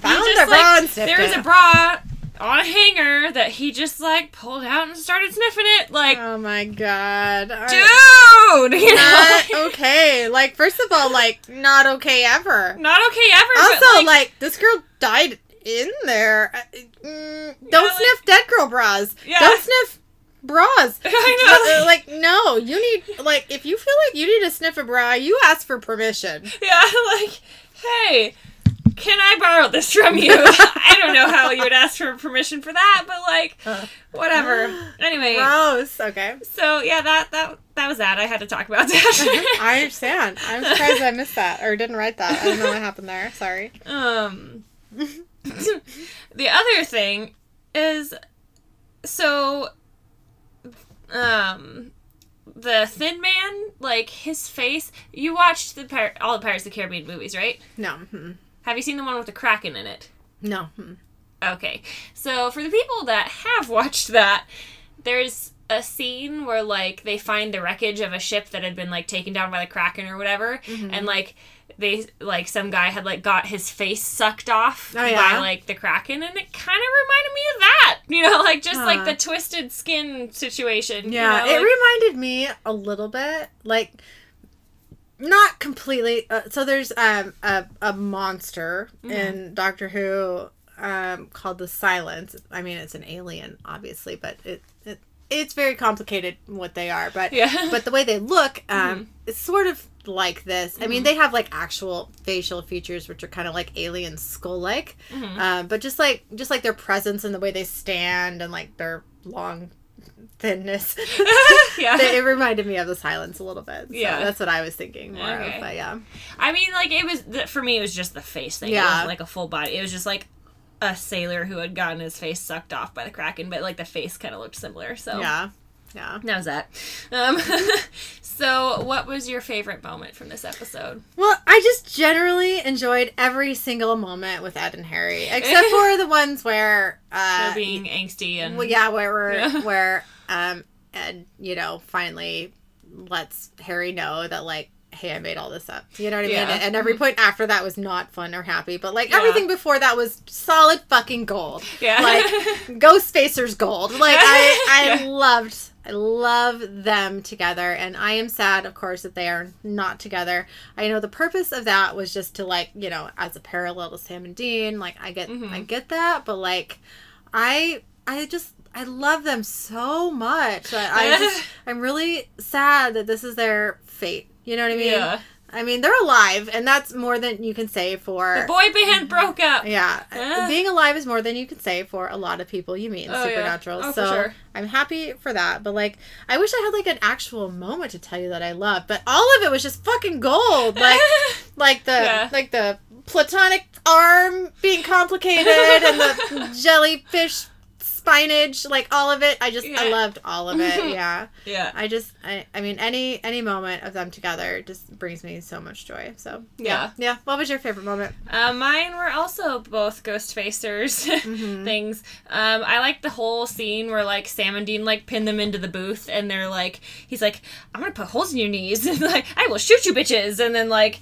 Found just, a bra like, there was a bra on a hanger that he just like pulled out and started sniffing it. Like, Oh my god. Dude, <laughs> you know, not okay. Like, first of all, like, not okay ever. not okay ever. Also, but, like, like, this girl died in there. Uh, mm, don't like- sniff dead girl bras. Yeah. Don't sniff bras. <laughs> I know. Uh, like, no, you need, like, if you feel like you need to sniff a bra, you ask for permission. yeah, <laughs> like, hey. Can I borrow this from you? <laughs> I don't know how you would ask for permission for that, but like, whatever. <gasps> Anyway, Gross. Okay. so yeah, that that that was that. I had to talk about that. I <laughs> understand. I'm surprised I missed that or didn't write that. I don't know what happened there. Sorry. Um, the other thing is, so, um, the Thin Man, like his face. You watched the Pir- all the Pirates of the Caribbean movies, right? No. mm, Have you seen the one with the Kraken in it? No. Okay, so for the people that have <laughs> watched that, there's a scene where like they find the wreckage of a ship that had been like taken down by the Kraken or whatever, mm-hmm. and like they like some guy had like got his face sucked off Oh, yeah? by like the Kraken, and it kind of reminded me of that, <laughs> you know, like just like the twisted skin situation. Yeah, you know, it like- reminded me a little bit, like not completely. Uh, so there's um a a monster Mm-hmm. in Doctor Who um called the Silence. I mean, it's an alien, obviously, but it, it it's very complicated what they are. But Yeah. <laughs> but the way they look, um, Mm-hmm. it's sort of like this. I mean, they have like actual facial features, which are kind of like alien skull like, Mm-hmm. um, but just like just like their presence and the way they stand and like their long thinness. <laughs> yeah. It reminded me of the silence a little bit. So Yeah. that's what I was thinking more Okay. of. But yeah, I mean, like it was for me. It was just the face thing. It Yeah. like a full body. It was just like a sailor who had gotten his face sucked off by the kraken, but like the face kind of looked similar. So yeah, yeah. that was that. Um, <laughs> so, what was your favorite moment from this episode? Well, I just generally enjoyed every single moment with Ed and Harry, except for the ones where uh, They're being angsty and Well, yeah, where we're, Yeah. <laughs> where um and you know finally lets Harry know that like hey I made all this up. You know what I Yeah. mean? And every point after that was not fun or happy, but like Yeah. everything before that was solid fucking gold. yeah, Like <laughs> Ghost Facers gold. Like I I Yeah. loved I love them together and I am sad of course that they are not together. I know the purpose of that was just to like, you know, as a parallel to Sam and Dean, like I get Mhm. I get that, but like I I just I love them so much. I, I just <laughs> I'm really sad that this is their fate. You know what I mean? yeah. I mean, they're alive and that's more than you can say for The boy band broke up. yeah, Ah. being alive is more than you can say for a lot of people you meet in Oh, yeah. Supernatural. Oh, for so sure. I'm happy for that. But like, I wish I had like an actual moment to tell you that I love. But all of it was just fucking gold. Like, <laughs> like the Yeah. like the platonic arm being complicated and the <laughs> jellyfish spinach, like all of it. I just I loved all of it. <laughs> Yeah, yeah. I just I I mean any any moment of them together just brings me so much joy. So Yeah. yeah. What was your favorite moment? Uh, mine were also both ghost facers <laughs> Mhm. things. Um, I like the whole scene where like Sam and Dean like pin them into the booth, and they're like, he's like, I'm gonna put holes in your knees, <laughs> and like I will shoot you bitches, and then like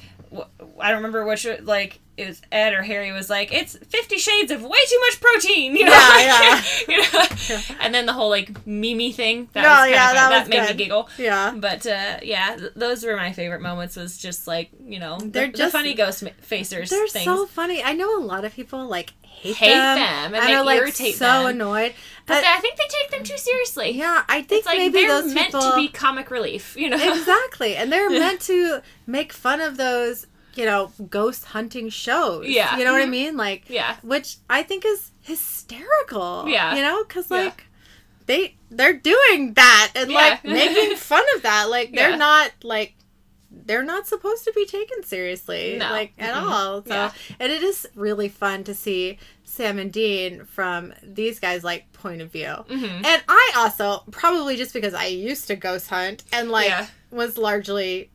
I don't remember which like it was Ed or Harry was like, it's Fifty Shades of way too much protein, you know, Yeah, <laughs> like, you know? and then the whole like Mimi thing that No, was yeah, that that made good. me giggle. Yeah. But uh, yeah, th- those were my favorite moments. Was just like you know They're the just- funny ghost facers They're things. so funny. I know a lot of people like hate, Hate them, them, and and they like irritate so them. annoyed. But But I think they take them too seriously. yeah, I think It's like maybe they're those meant people to be comic relief, you know. exactly, and they're <laughs> meant to make fun of those, you know, ghost hunting shows. Yeah. you know what I Mhm. mean, like yeah. which I think is hysterical. Yeah. you know, because Yeah. like. they they're doing that and like <laughs> making fun of that. Like they're Yeah. not like they're not supposed to be taken seriously No. like at Mm-mm. all. So Yeah. and it is really fun to see Sam and Dean from these guys like point of view. hmm And I also probably just because I used to ghost hunt and like Yeah. was largely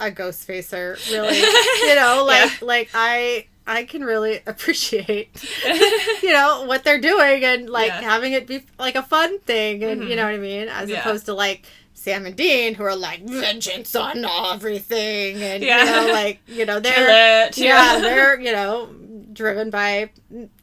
a ghost facer, <laughs> really. you know, like like I I can really <laughs> appreciate you know what they're doing and like Yeah. having it be like a fun thing and you Mhm. know what I mean as Yeah. opposed to like Sam and Dean who are like vengeance on everything and Yeah. you know like you know <laughs> they're it. yeah they're you know driven by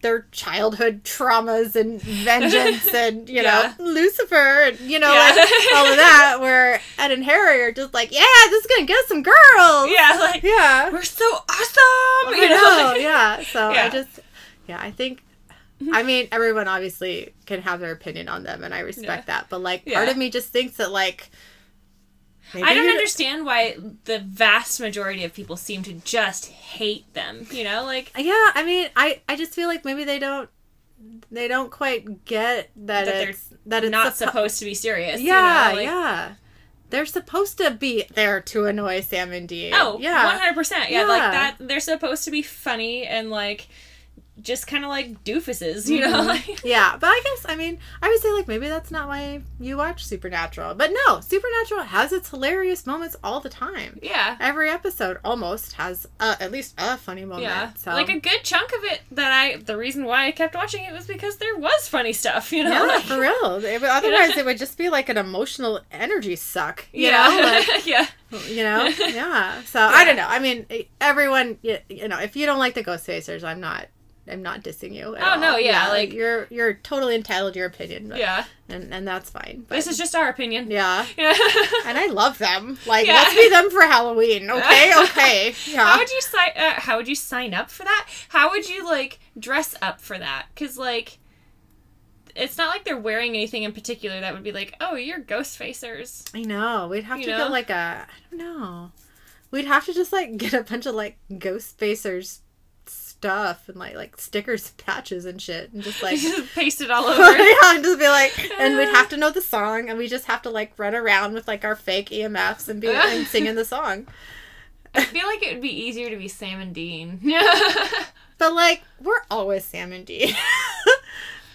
their childhood traumas and vengeance <laughs> and you Yeah. know Lucifer and you know Yeah. like all of that where Ed and Harry are just like yeah this is gonna get some girls yeah, like yeah we're so awesome. I know, oh, <laughs> yeah. So I just, yeah, I think, mm-hmm. I mean, everyone obviously can have their opinion on them, and I respect that. But like, part of me just thinks that like, maybe I don't understand why the vast majority of people seem to just hate them. You know, like Yeah, I mean, I I just feel like maybe they don't, they don't quite get that, That they're it's that it's not suppo- supposed to be serious. you Yeah, know? like, yeah. They're supposed to be there to annoy Sam and Dean. Oh, yeah. one hundred percent. Yeah, like that. They're supposed to be funny and like just kind of like doofuses. You know, Mhm. <laughs> Yeah, but I guess I mean I would say like maybe that's not why you watch Supernatural. But no, Supernatural has its hilarious moments all the time. yeah. Every episode almost has uh, at least a funny moment. Yeah, So like a good chunk of it that I the reason why I kept watching it was because there was funny stuff, you know. yeah, like- for real. It <laughs> otherwise, it would just be like an emotional energy suck. You yeah, know, like <laughs> yeah, you know, yeah. So I don't know. I mean, everyone, you, you know, if you don't like the Ghost Facers, I'm not. I'm not dissing you. Oh, all. no, yeah, like- you're you're totally entitled to your opinion. But, yeah. and and that's fine. But, This is just our opinion. yeah. Yeah. <laughs> And I love them. Like, Yeah. let's be them for Halloween. <laughs> Okay, okay. Yeah. How would you sign? Uh, how would you sign up for that? How would you like dress up for that? Because like, it's not like they're wearing anything in particular that would be like, oh, you're ghost facers. I know. We'd have You to know? get like a. I don't know. We'd have to just like get a bunch of like ghost facers stuff and like like stickers, <laughs> patches, and shit, and just like. just <laughs> paste it all <laughs> over. yeah, and just be like, and we'd have to know the song, and we just have to like run around with like our fake EMFs and be and singing the song. I feel like it would be easier to be Sam and Dean. But like, we're always Sam and Dean.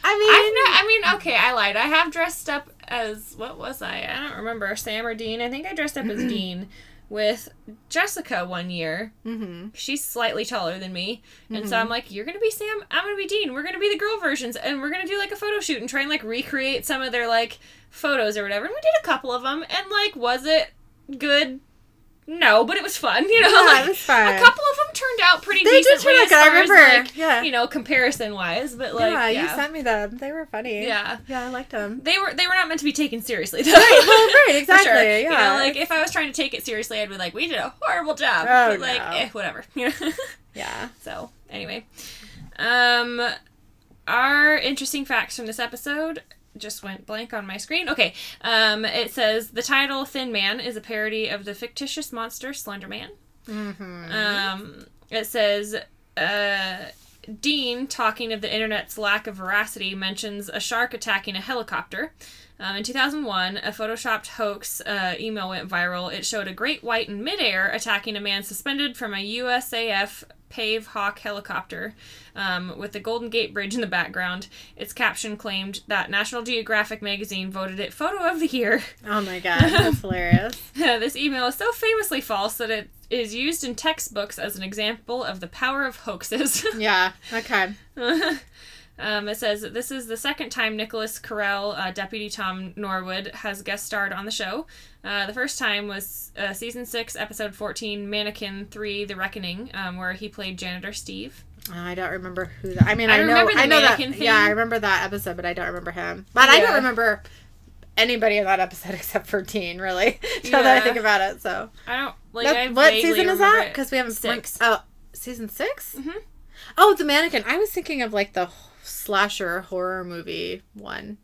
I mean, I've no, I mean, okay, I lied. I have dressed up as what was I? I don't remember. Sam or Dean? I think I dressed up as <clears throat> Dean with Jessica one year. hmm She's slightly taller than me, and Mm-hmm. so I'm like, "You're gonna be Sam. I'm gonna be Dean. We're gonna be the girl versions, and we're gonna do like a photo shoot and try and like recreate some of their like photos or whatever." And we did a couple of them, and like, was it good? No, but it was fun. You know, Yeah, like, it was fun. a couple of them turned out pretty They did decently turn out as good, I far as remember. like Yeah. you know comparison wise, but like yeah, yeah, you sent me them. They were funny. Yeah. yeah, I liked them. they were they were not meant to be taken seriously though. Right, well, <laughs> right, exactly. sure. Yeah, You know, like if I was trying to take it seriously, I'd be like, "We did a horrible job." Oh, but like, no. eh, whatever. <laughs> You know. yeah. so anyway, um, our interesting facts from this episode just went blank on my screen. Okay, um, it says the title "Thin Man" is a parody of the fictitious monster Slender Man. Mm-hmm. Um, it says uh, Dean, talking of the internet's lack of veracity, mentions a shark attacking a helicopter. Um, in 2001, a photoshopped hoax uh, email went viral. It showed a great white in midair attacking a man suspended from a USAF Pave Hawk helicopter um, with the Golden Gate Bridge in the background. Its caption claimed that National Geographic magazine voted it Photo of the Year. <laughs> Oh my god, that's <laughs> hilarious. this email is so famously false that it is used in textbooks as an example of the power of hoaxes. <laughs> Yeah. Okay. Um, it says this is the second time Nicholas Carella, uh, Deputy Tom Norwood, has guest starred on the show. Uh, the first time was uh, season 6, episode 14, Mannequin 3 The Reckoning, um, where he played janitor Steve. I don't remember who. That, I mean, I I, know. remember the I know that. mannequin thing. Yeah, I remember that episode, but I don't remember him. But I don't remember anybody in that episode <laughs> except for Dean. Really, <laughs> now that I think about it. So, I don't like. That- I what season is that? Because we haven't Six. Oh, season 6 Mhm. Oh, the mannequin. I was thinking of like the slasher horror movie one,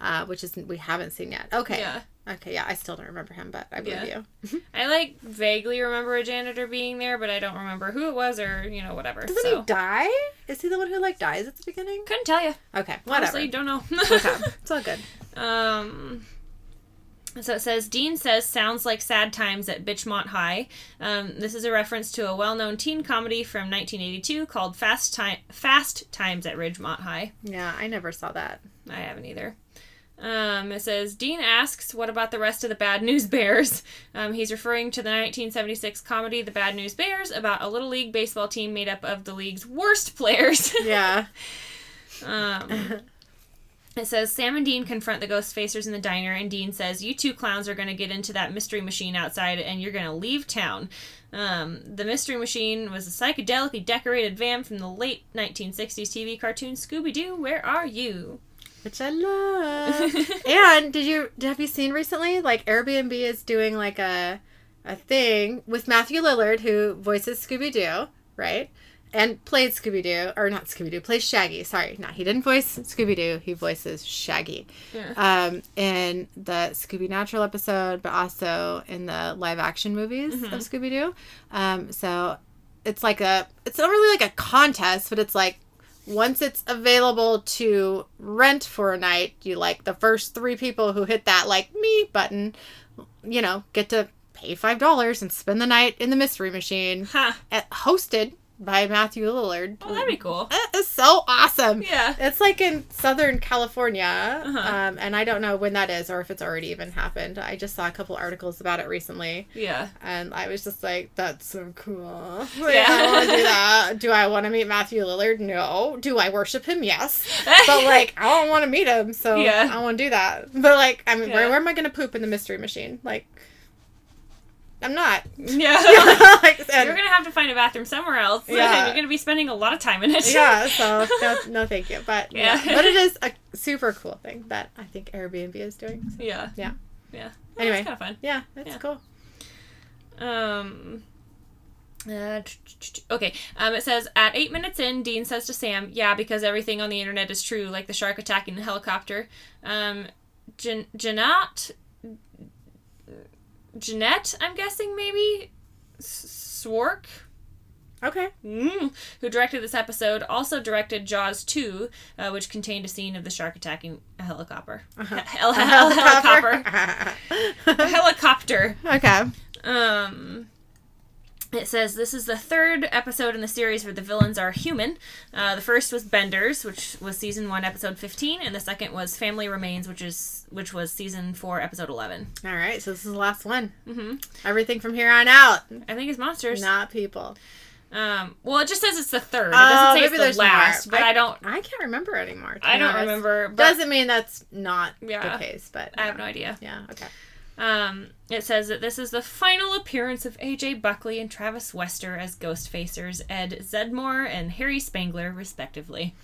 uh, which is we haven't seen yet. Okay. Yeah. Okay, yeah, I still don't remember him, but I believe Yeah. you. <laughs> I like vaguely remember a janitor being there, but I don't remember who it was or you know whatever. Doesn't so he die? Is he the one who like dies at the beginning? couldn't tell you. Okay, whatever. Honestly, don't know. okay, <laughs> it's all good. Um. So it says Dean says sounds like sad times at Bitchmont High. Um, this is a reference to a well-known teen comedy from 1982 called Fast Time Fast Times at Ridgemont High. Yeah, I never saw that. I haven't either. Um, it says Dean asks, "What about the rest of the Bad News Bears?" Um, he's referring to the 1976 comedy "The Bad News Bears" about a little league baseball team made up of the league's worst players. <laughs> Yeah. It says Sam and Dean confront the ghost facers in the diner, and Dean says, "You two clowns are going to get into that mystery machine outside, and you're going to leave town." Um, the mystery machine was a psychedelically decorated van from the late 1960s TV cartoon Scooby Doo. Where are you? Which I love. <laughs> and did you have you seen recently? Like Airbnb is doing like a a thing with Matthew Lillard who voices Scooby Doo, right? And played Scooby Doo, or not Scooby Doo, plays Shaggy. Sorry, no, he didn't voice Scooby Doo. He voices Shaggy, Yeah. um, in the Scooby Natural episode, but also in the live action movies of Scooby Doo. Um, so it's like a, it's not really like a contest, but it's like once it's available to rent for a night, you like the first three people who hit that like me button, you know, get to pay five dollars and spend the night in the mystery machine, Ha! at, hosted by Matthew Lillard. Oh, that'd be cool. That is so awesome. Yeah. It's like in Southern California, Uh-huh. um, and I don't know when that is or if it's already even happened. I just saw a couple articles about it recently, Yeah. and I was just like, "That's so cool." <laughs> Like, Yeah. I want to do that. Do I want to meet Matthew Lillard? No. Do I worship him? Yes. <laughs> But like, I don't want to meet him, so Yeah. I want to do that. But like, I mean, Yeah. where, where am I going to poop in the mystery machine? Like, I'm not. yeah. <laughs> like, and- You're gonna have to find a bathroom somewhere else. <laughs> Yeah. You're gonna be spending a lot of time in it. yeah, <laughs> so no, no, thank you. But yeah. Yeah. but it is a super cool thing that I think Airbnb is doing. So, Yeah. Yeah. Yeah. Anyway. kind of fun. yeah, it's Yeah. cool. Um. uh, okay. Um, it says at eight minutes in, Dean says to Sam, "Yeah, because everything on the internet is true, like the shark attacking the helicopter." Um, Jan- Janat, Jeanette, I'm guessing maybe Swark, Okay. mm, who directed this episode, also directed Jaws 2, uh, which contained a scene of the shark attacking a helicopter. Uh-huh. <laughs> Hel- hel- helicopter. <laughs> A helicopter. okay. Um, it says this is the third episode in the series where the villains are human. Uh, the first was Benders, which was season one, episode fifteen, and the second was Family Remains, which is which was season four, episode eleven. All right. So this is the last one. hmm Everything from here on out, I think it's monsters. not people. Um, well, it just says it's the third. It Oh, doesn't say maybe it's there's the last, more. but I, don't. I can't remember anymore. I don't honest. remember. But Doesn't mean that's not Yeah. the case, but I have no idea. Yeah. Okay. Um, it says that this is the final appearance of AJ Buckley and Travis Wester as ghost facers Ed Zeddmore and Harry Spangler, respectively.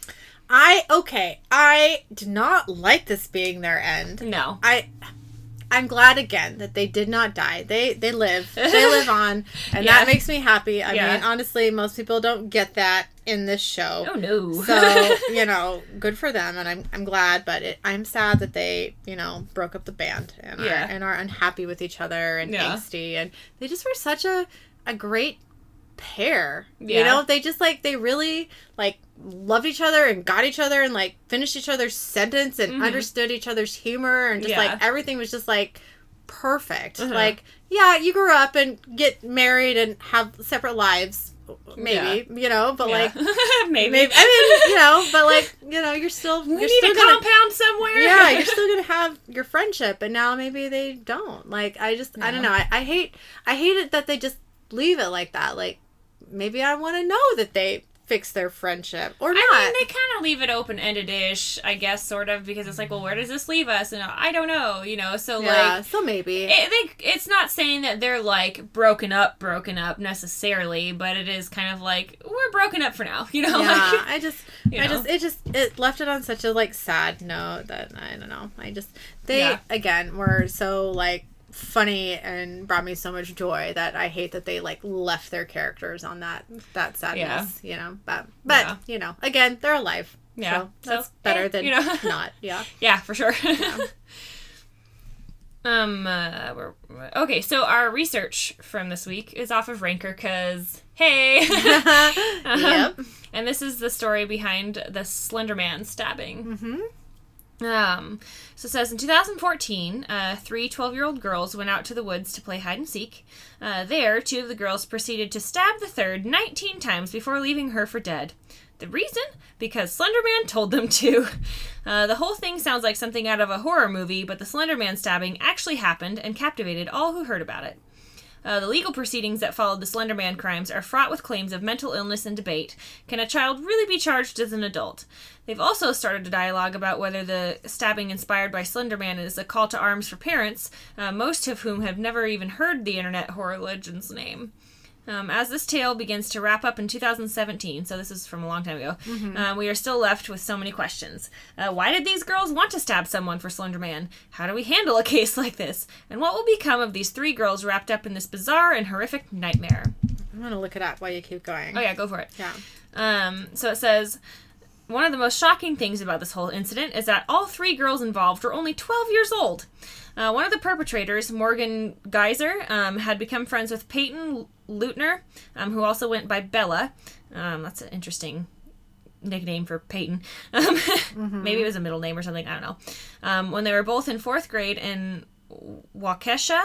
I okay. I did not like this being their end. No. I I'm glad again that they did not die. They they live. They live <laughs> on, and Yeah. that makes me happy. I Yeah. mean, honestly, most people don't get that in this show. Oh no. So <laughs> you know, good for them, and I'm I'm glad. But it, I'm sad that they you know broke up the band and Yeah. are, and are unhappy with each other and angsty, and they just were such a a great pair. You know, they just like they really like loved each other and got each other and like finished each other's sentence and Mhm. understood each other's humor and just Yeah. like everything was just like perfect. Uh-huh. Like, yeah, you grew up and get married and have separate lives, maybe, you know, but like <laughs> maybe. maybe I mean, you know, but like, you know, you're still <laughs> we you're need still a gonna, compound somewhere. yeah, you're <laughs> still gonna have your friendship, and now maybe they don't. Like, I just, I don't know. I, I hate, I hate it that they just leave it like that. Like, maybe I want to know that they fix their friendship or not. I mean, they kind of leave it open ended ish, I guess, sort of, because it's like, well, where does this leave us? And I don't know, you know. So yeah, like, so maybe. it, they, it's not saying that they're like broken up, broken up necessarily, but it is kind of like we're broken up for now, <laughs> you know. yeah, Like, I just, you I just, it just, it left it on such a like sad note that I don't know. I just, they Yeah. again were so like funny and brought me so much joy that I hate that they like left their characters on that that sadness. You know, but but Yeah. you know, again, they're alive. Yeah. so that's So, better than you know. <laughs> not. Yeah. <laughs> yeah, for sure. <laughs> Um. Uh, we're, okay, so our research from this week is off of Ranker because hey. Um, yep. And this is the story behind the Slender Man stabbing. Mm-hmm. Um, so it says in 2014, uh, three 12 year old girls went out to the woods to play hide and seek. Uh, there, two of the girls proceeded to stab the third 19 times before leaving her for dead. The reason? Because Slenderman told them to. <laughs> Uh, the whole thing sounds like something out of a horror movie, but the Slenderman stabbing actually happened and captivated all who heard about it. Uh, the legal proceedings that followed the Slenderman crimes are fraught with claims of mental illness and debate. Can a child really be charged as an adult? They've also started a dialogue about whether the stabbing inspired by Slenderman is a call to arms for parents, uh, most of whom have never even heard the internet horror legend's name. Um, as this tale begins to wrap up in 2017, so this is from a long time ago, um, we are still left with so many questions. Uh, why did these girls want to stab someone for Slender Man? How do we handle a <laughs> case like this? And what will become of these three girls wrapped up in this bizarre and horrific nightmare? I'm gonna look it up while you keep going. Oh, yeah, go for it. Yeah. Um, so it says one of the most shocking things about this whole incident is that all three girls involved were only 12 years old. Uh, one of the perpetrators, Morgan Geyser, um, had become friends with Peyton Leutner, um, who also went by Bella. Um, that's an interesting nickname for Peyton. <laughs> Um, Maybe it was a middle name or something. I don't know. Um, when they were both in fourth grade in Waukesha,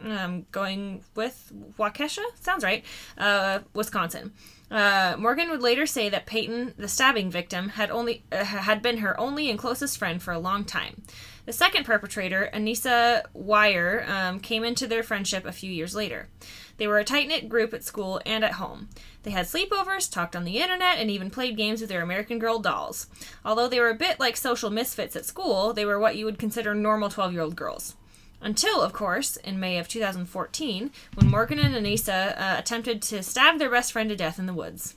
um, going with Waukesha, sounds right, uh, Wisconsin. Uh, Morgan would later say that Peyton, the stabbing victim, had only uh, had been her only and closest friend for a long time. The second perpetrator, Anissa Weier, um, came into their friendship a few years later. They were a tight knit group at school and at home. They had sleepovers, talked on the internet, and even played games with their American Girl dolls. Although they were a bit like social misfits at school, they were what you would consider normal 12 year old girls. Until, of course, in May of 2014, when Morgan and Anissa uh, attempted to stab their best friend to death in the woods.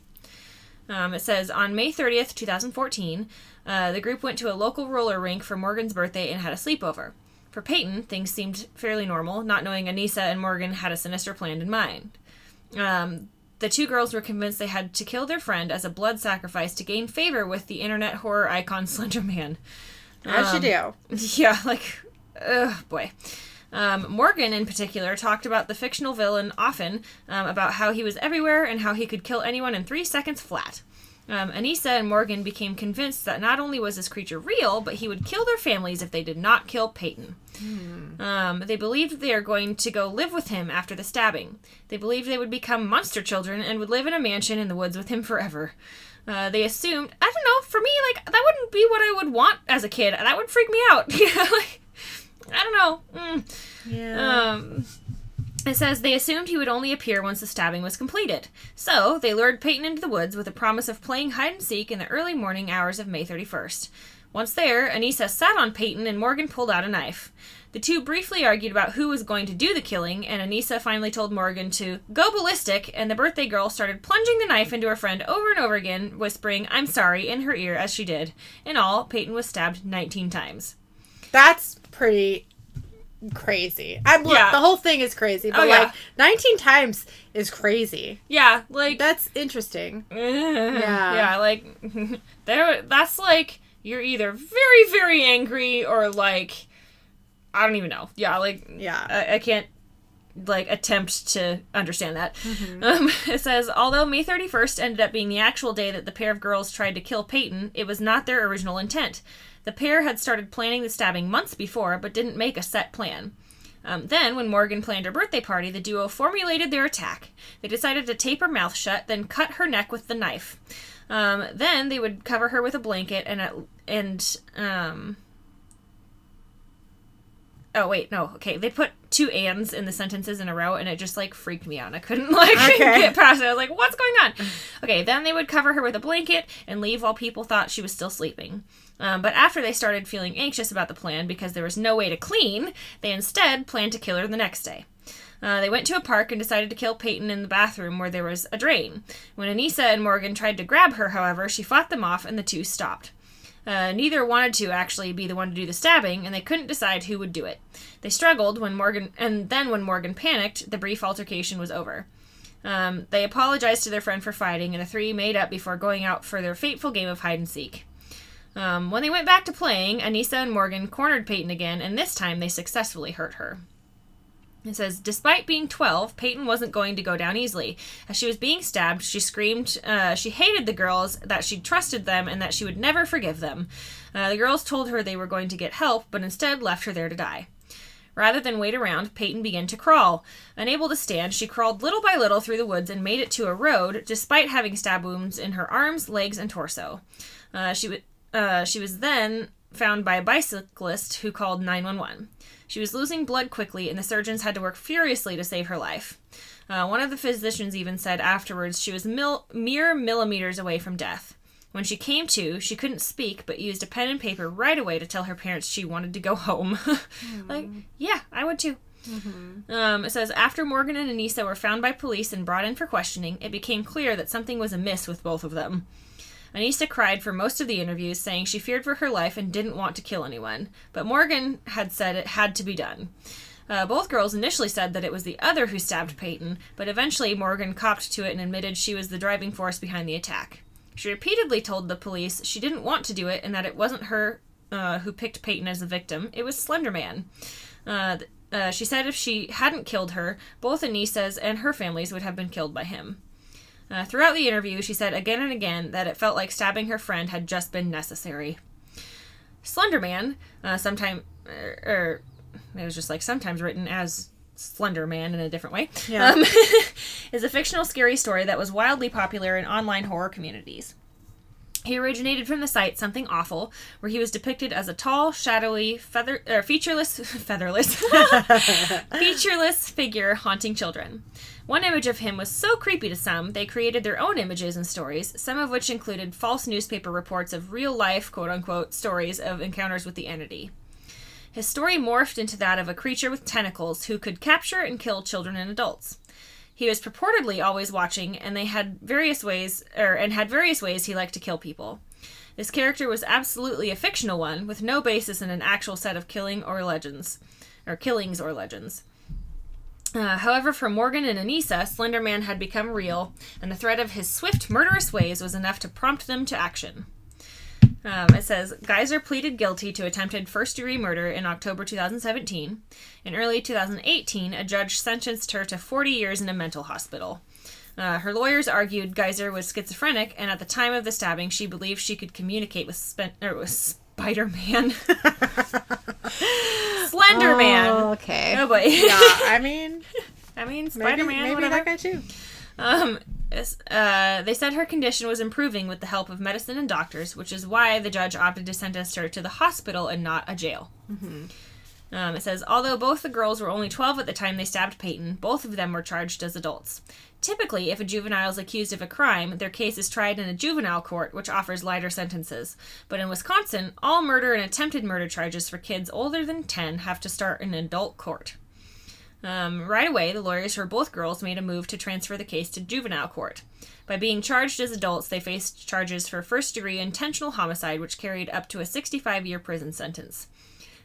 Um, it says on May 30th, 2014, uh, the group went to a local roller rink for Morgan's birthday and had a sleepover. For Peyton, things seemed fairly normal, not knowing Anissa and Morgan had a sinister plan in mind. Um, the two girls were convinced they had to kill their friend as a blood sacrifice to gain favor with the internet horror icon <laughs> Slender Man. As you do. <laughs> Yeah, like, ugh, boy. Um, Morgan, in particular, talked about the fictional villain often, um, about how he was everywhere and how he could kill anyone in three seconds flat. Um, Anissa and Morgan became convinced that not only was this creature real, but he would kill their families if they did not kill Peyton. Um, they believed they are going to go live with him after the stabbing. They believed they would become monster children and would live in a mansion in the woods with him forever. Uh, they assumed, I don't know, for me, like, that wouldn't be what I would want as a kid. That would freak me out. <laughs> You know, like, I don't know. Mm. Yeah. Um, it says they assumed he would only appear once the stabbing was completed. So they lured Peyton into the woods with a promise of playing hide and seek in the early morning hours of May 31st. Once there, Anissa sat on Peyton and Morgan pulled out a knife. The two briefly argued about who was going to do the killing, and Anissa finally told Morgan to go ballistic, and the birthday girl started plunging the knife into her friend over and over again, whispering, I'm sorry, in her ear as she did. In all, Peyton was stabbed 19 times. That's pretty crazy. I'm look, Yeah. the whole thing is crazy, but Oh, yeah. like 19 times is crazy. Yeah, like That's interesting. <laughs> yeah. Yeah, like <laughs> there that's like you're either very very angry or like I don't even know. Yeah, like Yeah. I, I can't like attempt to understand that. <laughs> Um, it says although May 31st ended up being the actual day that the pair of girls tried to kill Peyton, it was not their original intent. The pair had started planning the stabbing months before, but didn't make a set plan. Um, then, when Morgan planned her birthday party, the duo formulated their attack. They decided to tape her mouth shut, then cut her neck with the knife. Um, then they would cover her with a blanket and at, and um. Oh wait, no. Okay, they put two ands in the sentences in a row, and it just like freaked me out. And I couldn't <laughs> like Okay. get past it. I was like, "What's going on?" Okay, then they would cover her with a blanket and leave while people thought she was still sleeping. Um, but after they started feeling anxious about the plan because there was no way to clean, they instead planned to kill her the next day. Uh, they went to a park and decided to kill Peyton in the bathroom where there was a drain. When Anissa and Morgan tried to grab her, however, she fought them off and the two stopped. Uh, neither wanted to actually be the one to do the stabbing, and they couldn't decide who would do it. They struggled when Morgan, and then when Morgan panicked, the brief altercation was over. Um, they apologized to their friend for fighting, and the three made up before going out for their fateful game of hide and seek. Um, when they went back to playing, Anissa and Morgan cornered Peyton again, and this time they successfully hurt her. It says, despite being 12, Peyton wasn't going to go down easily. As she was being stabbed, she screamed uh, she hated the girls, that she trusted them, and that she would never forgive them. Uh, the girls told her they were going to get help, but instead left her there to die. Rather than wait around, Peyton began to crawl. Unable to stand, she crawled little by little through the woods and made it to a road, despite having stab wounds in her arms, legs, and torso. Uh, she, w- uh, she was then found by a bicyclist who called 911. She was losing blood quickly, and the surgeons had to work furiously to save her life. Uh, one of the physicians even said afterwards she was mil- mere millimeters away from death. When she came to, she couldn't speak, but used a pen and paper right away to tell her parents she wanted to go home. <laughs> like, yeah, I would too. Um, it says after Morgan and Anissa were found by police and brought in for questioning, it became clear that something was amiss with both of them. Anissa cried for most of the interviews, saying she feared for her life and didn't want to kill anyone. But Morgan had said it had to be done. Uh, both girls initially said that it was the other who stabbed Peyton, but eventually Morgan copped to it and admitted she was the driving force behind the attack. She repeatedly told the police she didn't want to do it and that it wasn't her uh, who picked Peyton as a victim, it was Slenderman. Uh, uh, she said if she hadn't killed her, both Anissa's and her families would have been killed by him. Uh, throughout the interview, she said again and again that it felt like stabbing her friend had just been necessary. Slenderman, uh, sometime, er, er, it was just like sometimes written as Slender Man in a different way, Yeah. um, <laughs> is a fictional scary story that was wildly popular in online horror communities. He originated from the site Something Awful, where he was depicted as a tall, shadowy, feather, er, featureless, <laughs> featherless, <laughs> featureless figure haunting children. One image of him was so creepy to some, they created their own images and stories, some of which included false newspaper reports of real life, quote unquote, stories of encounters with the entity. His story morphed into that of a creature with tentacles who could capture and kill children and adults. He was purportedly always watching, and they had various ways, er, and had various ways he liked to kill people. This character was absolutely a fictional one, with no basis in an actual set of killing or legends, or killings or legends. Uh, however, for Morgan and Anissa, Slenderman had become real, and the threat of his swift, murderous ways was enough to prompt them to action. Um, it says Geyser pleaded guilty to attempted first degree murder in October 2017. In early 2018, a judge sentenced her to 40 years in a mental hospital. Uh, her lawyers argued Geyser was schizophrenic, and at the time of the stabbing, she believed she could communicate with, Spen- with Spider Man. <laughs> Slender Man. Oh, okay. Oh boy. yeah, <laughs> I mean, I mean, maybe, Spider Man, maybe whatever. that guy too. Um, uh, they said her condition was improving with the help of medicine and doctors, which is why the judge opted to sentence her to the hospital and not a jail. Um, it says, although both the girls were only 12 at the time they stabbed Peyton, both of them were charged as adults. Typically, if a juvenile is accused of a crime, their case is tried in a juvenile court, which offers lighter sentences. But in Wisconsin, all murder and attempted murder charges for kids older than 10 have to start in an adult court. Um, right away, the lawyers for both girls made a move to transfer the case to juvenile court. By being charged as adults, they faced charges for first degree intentional homicide, which carried up to a 65 year prison sentence.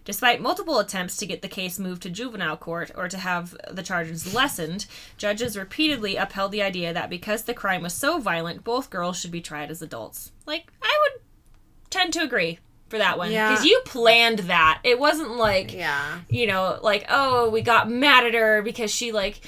Despite multiple attempts to get the case moved to juvenile court or to have the charges lessened, judges repeatedly upheld the idea that because the crime was so violent, both girls should be tried as adults. Like, I would tend to agree for that one. Yeah. Because you planned that. It wasn't like Yeah. you know, like, oh, we got mad at her because she, like,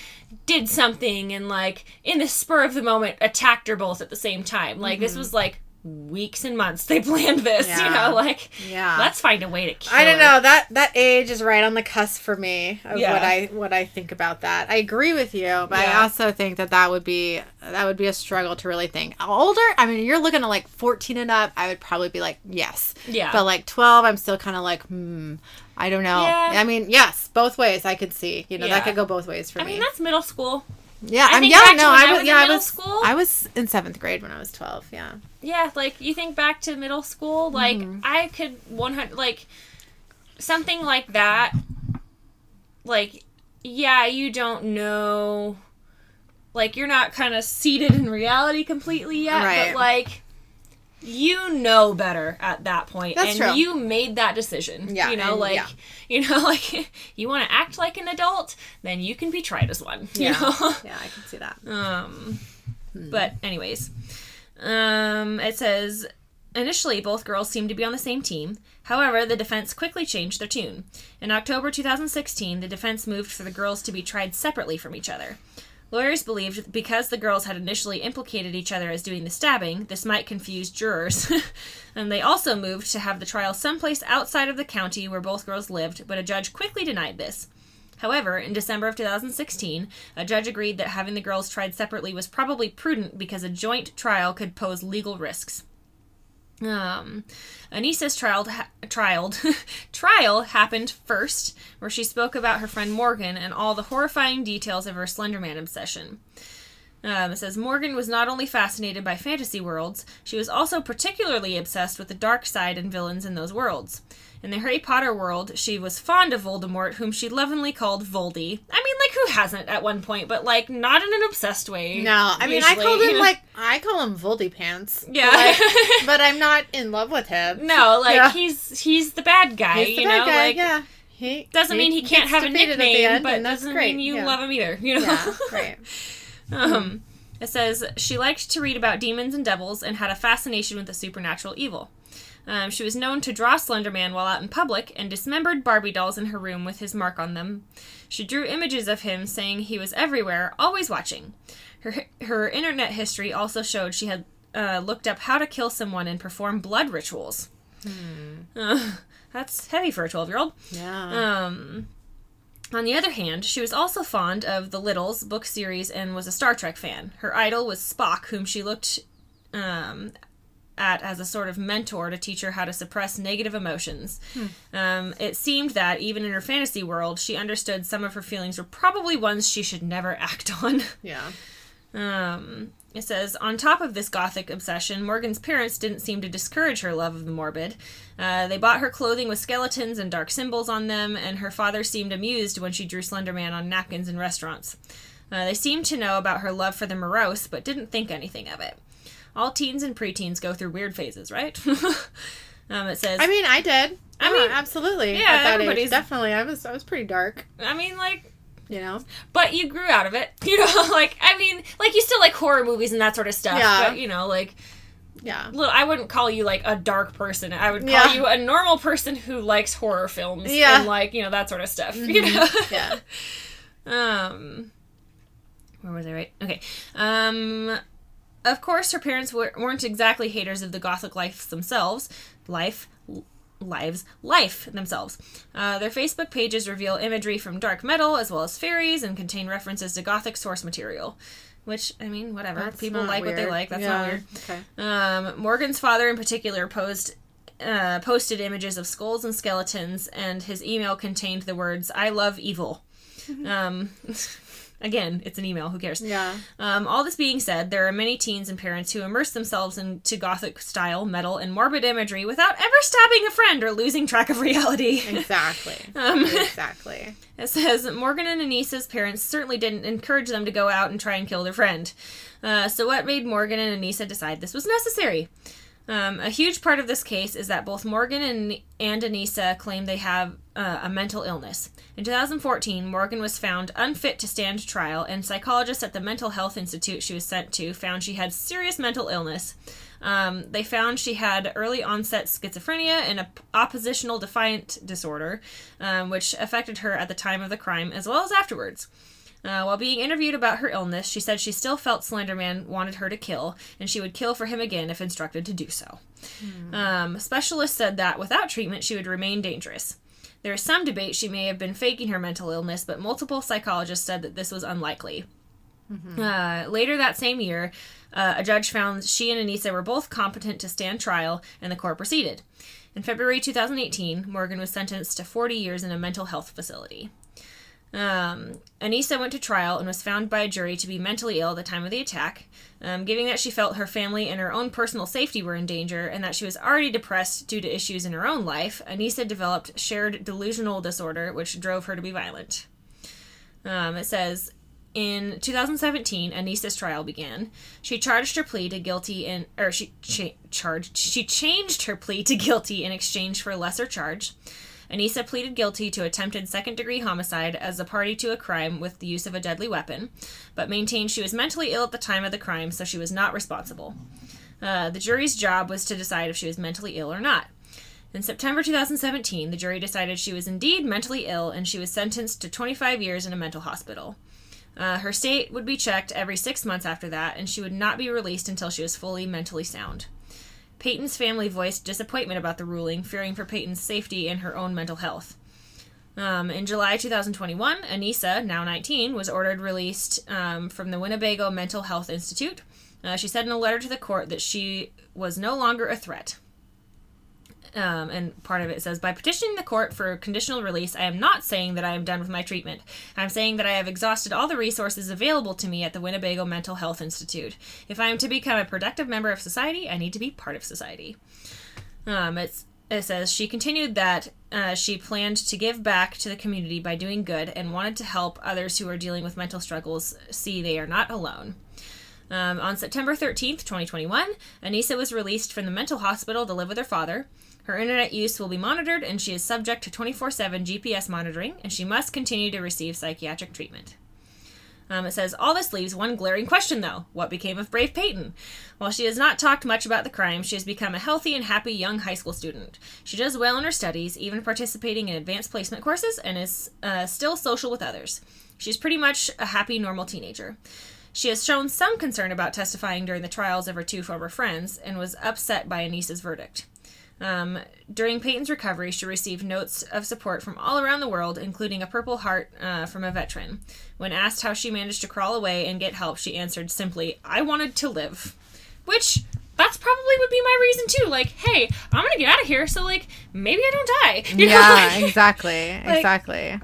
did something and, like, in the spur of the moment, attacked her both at the same time. Like, this mm-hmm. was, like, weeks and months they <laughs> planned this, you. Yeah. know? Like, Yeah. let's find a way to kill I don't know that that age is right on the cusp for me of Yeah. what I what I think about that. I agree with you, but I also think that that would be that would be a struggle to really think. Older, I mean, you're looking at like 14 and up. I would probably be like yes, Yeah. but like 12, I'm still kind of like hmm. I don't know. Yeah. I mean, yes, both ways. I could see. You know, Yeah. that could go both ways for I me. mean, that's middle school. Yeah, I I'm think yeah, no, I I was was in yeah, I middle was school. I was in seventh grade when I was 12. Yeah. Yeah, like, you think back to middle school, like, Mm-hmm. I could 100, like, something like that, like, yeah, you don't know, like, you're not kind of seated in reality completely yet, Right. but, like, you know better at that point, That's and true. you made that decision. Yeah, you know, and- like yeah. <laughs> you know, like you want to act like an adult, then you can be tried as one. You Yeah. know? <laughs> yeah, I can see that. Um, but anyways, um, it says Initially, both girls seemed to be on the same team. However, the defense quickly changed their tune. In October 2016, the defense moved for the girls to be tried separately from each other. Lawyers believed because the girls had initially implicated each other as doing the stabbing, this might confuse jurors. <laughs> and they also moved to have the trial someplace outside of the county where both girls lived, but a judge quickly denied this. However, in December of 2016, a judge agreed that having the girls tried separately was probably prudent because a joint trial could pose legal risks. Um, Anissa's trial, ha- trialed, <laughs> trial happened first, where she spoke about her friend Morgan and all the horrifying details of her Slenderman obsession. Um, it says Morgan was not only fascinated by fantasy worlds, she was also particularly obsessed with the dark side and villains in those worlds. In the Harry Potter world, she was fond of Voldemort, whom she lovingly called Voldy. I mean, like, who hasn't at one point, but, like, not in an obsessed way. No, I mean I usually, called him like I call him Voldy Pants. <laughs> Yeah. Like, but I'm not in love with him. No, like, Yeah. he's he's the bad guy, He's the you bad know? guy. like, yeah, he doesn't mean he can't have a defeated at the nickname, end, but doesn't great. mean you yeah. love him either, you know? Yeah, right. <laughs> Um, it says she liked to read about demons and devils and had a fascination with the supernatural evil. Um, she was known to draw Slenderman while out in public and dismembered Barbie dolls in her room with his mark on them. She drew images of him, saying he was everywhere, always watching. Her her internet history also showed she had uh, looked up how to kill someone and perform blood rituals. Uh, that's heavy for a twelve year old. Yeah. Um, on the other hand, she was also fond of the Littles book series and was a Star Trek fan. Her idol was Spock, whom she looked um, at as a sort of mentor to teach her how to suppress negative emotions. Um, it seemed that, even in her fantasy world, she understood some of her feelings were probably ones she should never <laughs> act on. yeah. Um, it says, on top of this gothic obsession, Morgan's parents didn't seem to discourage her love of the morbid. Uh, they bought her clothing with skeletons and dark symbols on them, and her father seemed amused when she drew Slenderman on napkins in restaurants. Uh, they seemed to know about her love for the morose, but didn't think anything of it. All teens and preteens go through weird phases, right? <laughs> um, it says, I mean, I did. I I mean, absolutely. yeah, at that everybody's- age, definitely. I was. I was pretty dark. I mean, like, You know. but you grew out of it, <laughs> you know. Like, I mean, like you still like horror movies and that sort of stuff, Yeah. but you know, like. Yeah. Little, I wouldn't call you like a dark person. I would call Yeah. you a normal person who likes horror films Yeah. and like you know that sort of stuff. <laughs> You know. Yeah. um. Where was I? Right. Okay. Um. Of course, her parents were, weren't exactly haters of the gothic life themselves. Life. Lives, life themselves. Uh, their Facebook pages reveal imagery from dark metal as well as fairies and contain references to gothic source material. Which, I mean, whatever. That's People like what they like. That's Yeah. not weird. Okay. Um, Morgan's father, in particular, posed uh, posted images of skulls and skeletons, and his email contained the words "I love evil." um, <laughs> again, it's an email. Who cares? Yeah. Um, all this being said, there are many teens and parents who immerse themselves into gothic style, metal, and morbid imagery without ever stabbing a friend or losing track of reality. <laughs> Exactly. Um, exactly. <laughs> it says Morgan and Anissa's parents certainly didn't encourage them to go out and try and kill their friend. Uh, so, what made Morgan and Anissa decide this was necessary? Um, a huge part of this case is that both Morgan and, and Anissa claim they have uh, a mental illness. In 2014, Morgan was found unfit to stand trial, and psychologists at the mental health institute she was sent to found she had serious mental illness. Um, they found she had early onset schizophrenia and a oppositional defiant disorder, um, which affected her at the time of the crime as well as afterwards. Uh, while being interviewed about her illness, she said she still felt Slenderman wanted her to kill, and she would kill for him again if instructed to do so. Um, specialists said that without treatment, she would remain dangerous. There is some debate she may have been faking her mental illness, but multiple psychologists said that this was unlikely. Uh, later that same year, uh, a judge found she and Anissa were both competent to stand trial, and the court proceeded. In February 2018, Morgan was sentenced to 40 years in a mental health facility. Um, Anissa went to trial and was found by a jury to be mentally ill at the time of the attack, um, giving that she felt her family and her own personal safety were in danger and that she was already depressed due to issues in her own life. Anissa developed shared delusional disorder, which drove her to be violent. Um, it says in 2017, Anissa's trial began. She charged her plea to guilty in, or she cha- charged, she changed her plea to guilty in exchange for a lesser charge. Anissa pleaded guilty to attempted second degree homicide as a party to a crime with the use of a deadly weapon, but maintained she was mentally ill at the time of the crime, so she was not responsible. Uh, the jury's job was to decide if she was mentally ill or not. In September 2017, the jury decided she was indeed mentally ill and she was sentenced to 25 years in a mental hospital. Uh, her state would be checked every six months after that, and she would not be released until she was fully mentally sound. Peyton's family voiced disappointment about the ruling, fearing for Peyton's safety and her own mental health. Um, in July 2021, Anissa, now 19, was ordered released um, from the Winnebago Mental Health Institute. Uh, she said in a letter to the court that she was no longer a threat. Um, and part of it says, by petitioning the court for conditional release, I am not saying that I am done with my treatment. I'm saying that I have exhausted all the resources available to me at the Winnebago Mental Health Institute. If I am to become a productive member of society, I need to be part of society. Um, it's, it says she continued that uh, she planned to give back to the community by doing good and wanted to help others who are dealing with mental struggles see they are not alone. Um, on September 13th, 2021, Anissa was released from the mental hospital to live with her father. Her internet use will be monitored, and she is subject to 24 7 GPS monitoring, and she must continue to receive psychiatric treatment. Um, it says, All this leaves one glaring question, though. What became of Brave Peyton? While she has not talked much about the crime, she has become a healthy and happy young high school student. She does well in her studies, even participating in advanced placement courses, and is uh, still social with others. She's pretty much a happy, normal teenager. She has shown some concern about testifying during the trials of her two former friends and was upset by Anissa's verdict. Um, during Peyton's recovery, she received notes of support from all around the world, including a Purple Heart uh, from a veteran. When asked how she managed to crawl away and get help, she answered simply, I wanted to live. Which, that's probably would be my reason too. Like, hey, I'm gonna get out of here, so, like, maybe I don't die. <laughs> You know, yeah, like, exactly. exactly.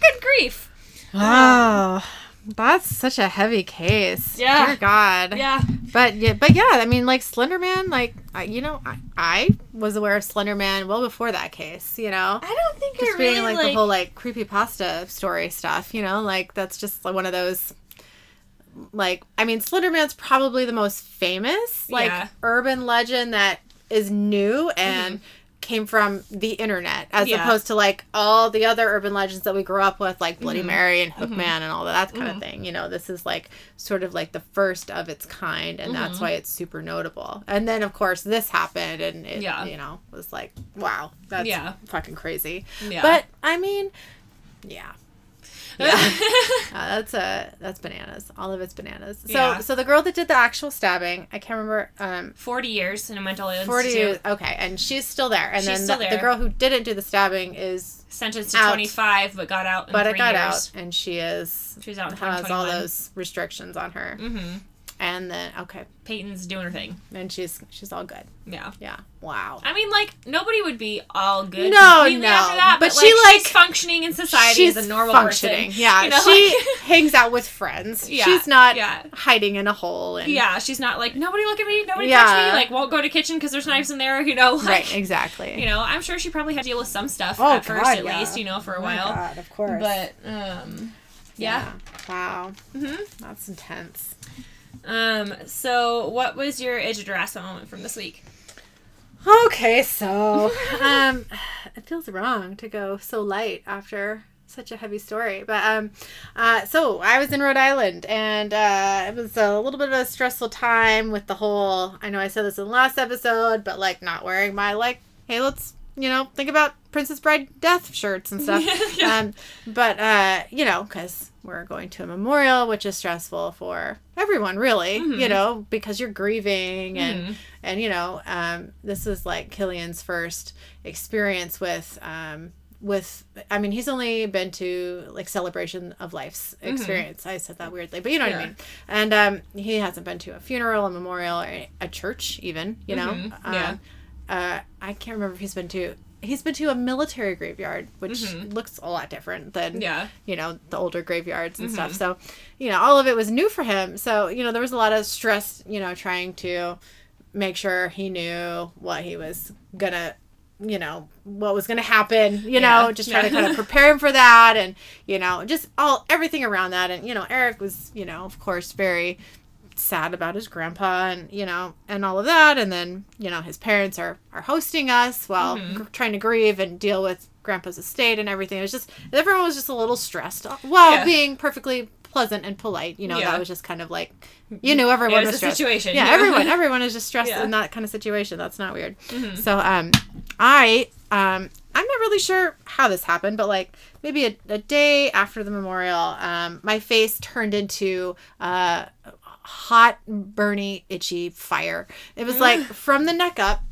good grief. Oh, that's such a heavy case. Yeah. Dear God. Yeah. But yeah, but yeah, I mean, like Slenderman, like I, you know, I, I was aware of Slenderman well before that case. You know, I don't think just I being really like, like, the whole like creepy pasta story stuff. You know, like that's just like one of those. Like, I mean, Slenderman's probably the most famous like Yeah. urban legend that is new and mm-hmm. Came from the internet as Mm-hmm. Yeah. opposed to like all the other urban legends that we grew up with like bloody Mhm. mary and hookman and all that, kind Mhm. of thing you know this is like sort of like the first of its kind and that's Mhm. why it's super notable and then of course this happened and it Yeah. you know was like wow that's Yeah. fucking crazy Yeah. but i mean yeah yeah. <laughs> Uh, that's uh that's bananas all of it's bananas so Yeah. so the girl that did the actual stabbing i can't remember um 40 years in a mental 40 institute. years okay and she's still there and She's then still the, the girl who didn't do the stabbing is sentenced to Out. 25 but got out in but it got years. out and she is She's out in has all those restrictions on her Mm-hmm. And then okay Peyton's doing her thing. and she's she's all good Yeah. yeah wow I mean, like, nobody would be all good No, no. after that, But but, she, like, like- she's functioning in society she's as a normal functioning person. yeah You know, she like- <laughs> hangs out with friends Yeah, she's not yeah. hiding in a hole and Yeah, she's not like, nobody look at me, nobody Yeah. touch me, like, won't go to kitchen because there's knives in there, you know, <laughs> like, right exactly you know, I'm sure she probably had to deal with some stuff Oh, at first, at yeah. least, you know, for a Oh while. God, of course But, um, yeah. wow hmm that's intense Um, so what was your edge of harassment moment from this week? Okay, so <laughs> um it feels wrong to go so light after such a heavy story. But um uh so I was in Rhode Island and uh it was a little bit of a stressful time with the whole I know I said this in the last episode, but like not wearing my like hey let's you know think about Princess Bride death shirts and stuff. <laughs> Yeah. Um but uh you know cuz we're going to a memorial which is stressful for everyone really, you Mhm. know, because you're grieving and Mhm. and you know um, this is like killian's first experience with um, with i mean he's only been to like celebration of life's experience i said that weirdly but you know what i mean and um, he hasn't been to a funeral a memorial or a church even you know Mhm. Um, Yeah. uh, i can't remember if he's been to he's been to a military graveyard which Mhm. looks a lot different than Yeah. you know the older graveyards and stuff Mhm. so you know all of it was new for him so you know there was a lot of stress you know trying to make sure he knew what he was gonna you know what was gonna happen you know just trying to kind of <laughs> prepare him for that and you know just all everything around that and you know eric was you know of course very sad about his grandpa and you know and all of that and then you know his parents are are hosting us while Mhm. gr- trying to grieve and deal with grandpa's estate and everything it was just everyone was just a little stressed while Yeah. being perfectly pleasant and polite. You know, Yeah. that was just kind of like, you knew everyone was was a stressed. situation. Yeah, Yeah. everyone, <laughs> everyone is just stressed in that kind of situation. That's not weird. Mhm. So, um, I, um, I'm not really sure how this happened, but like maybe a, a day after the memorial, um, my face turned into uh, hot, burny, itchy fire. It was like from the neck up,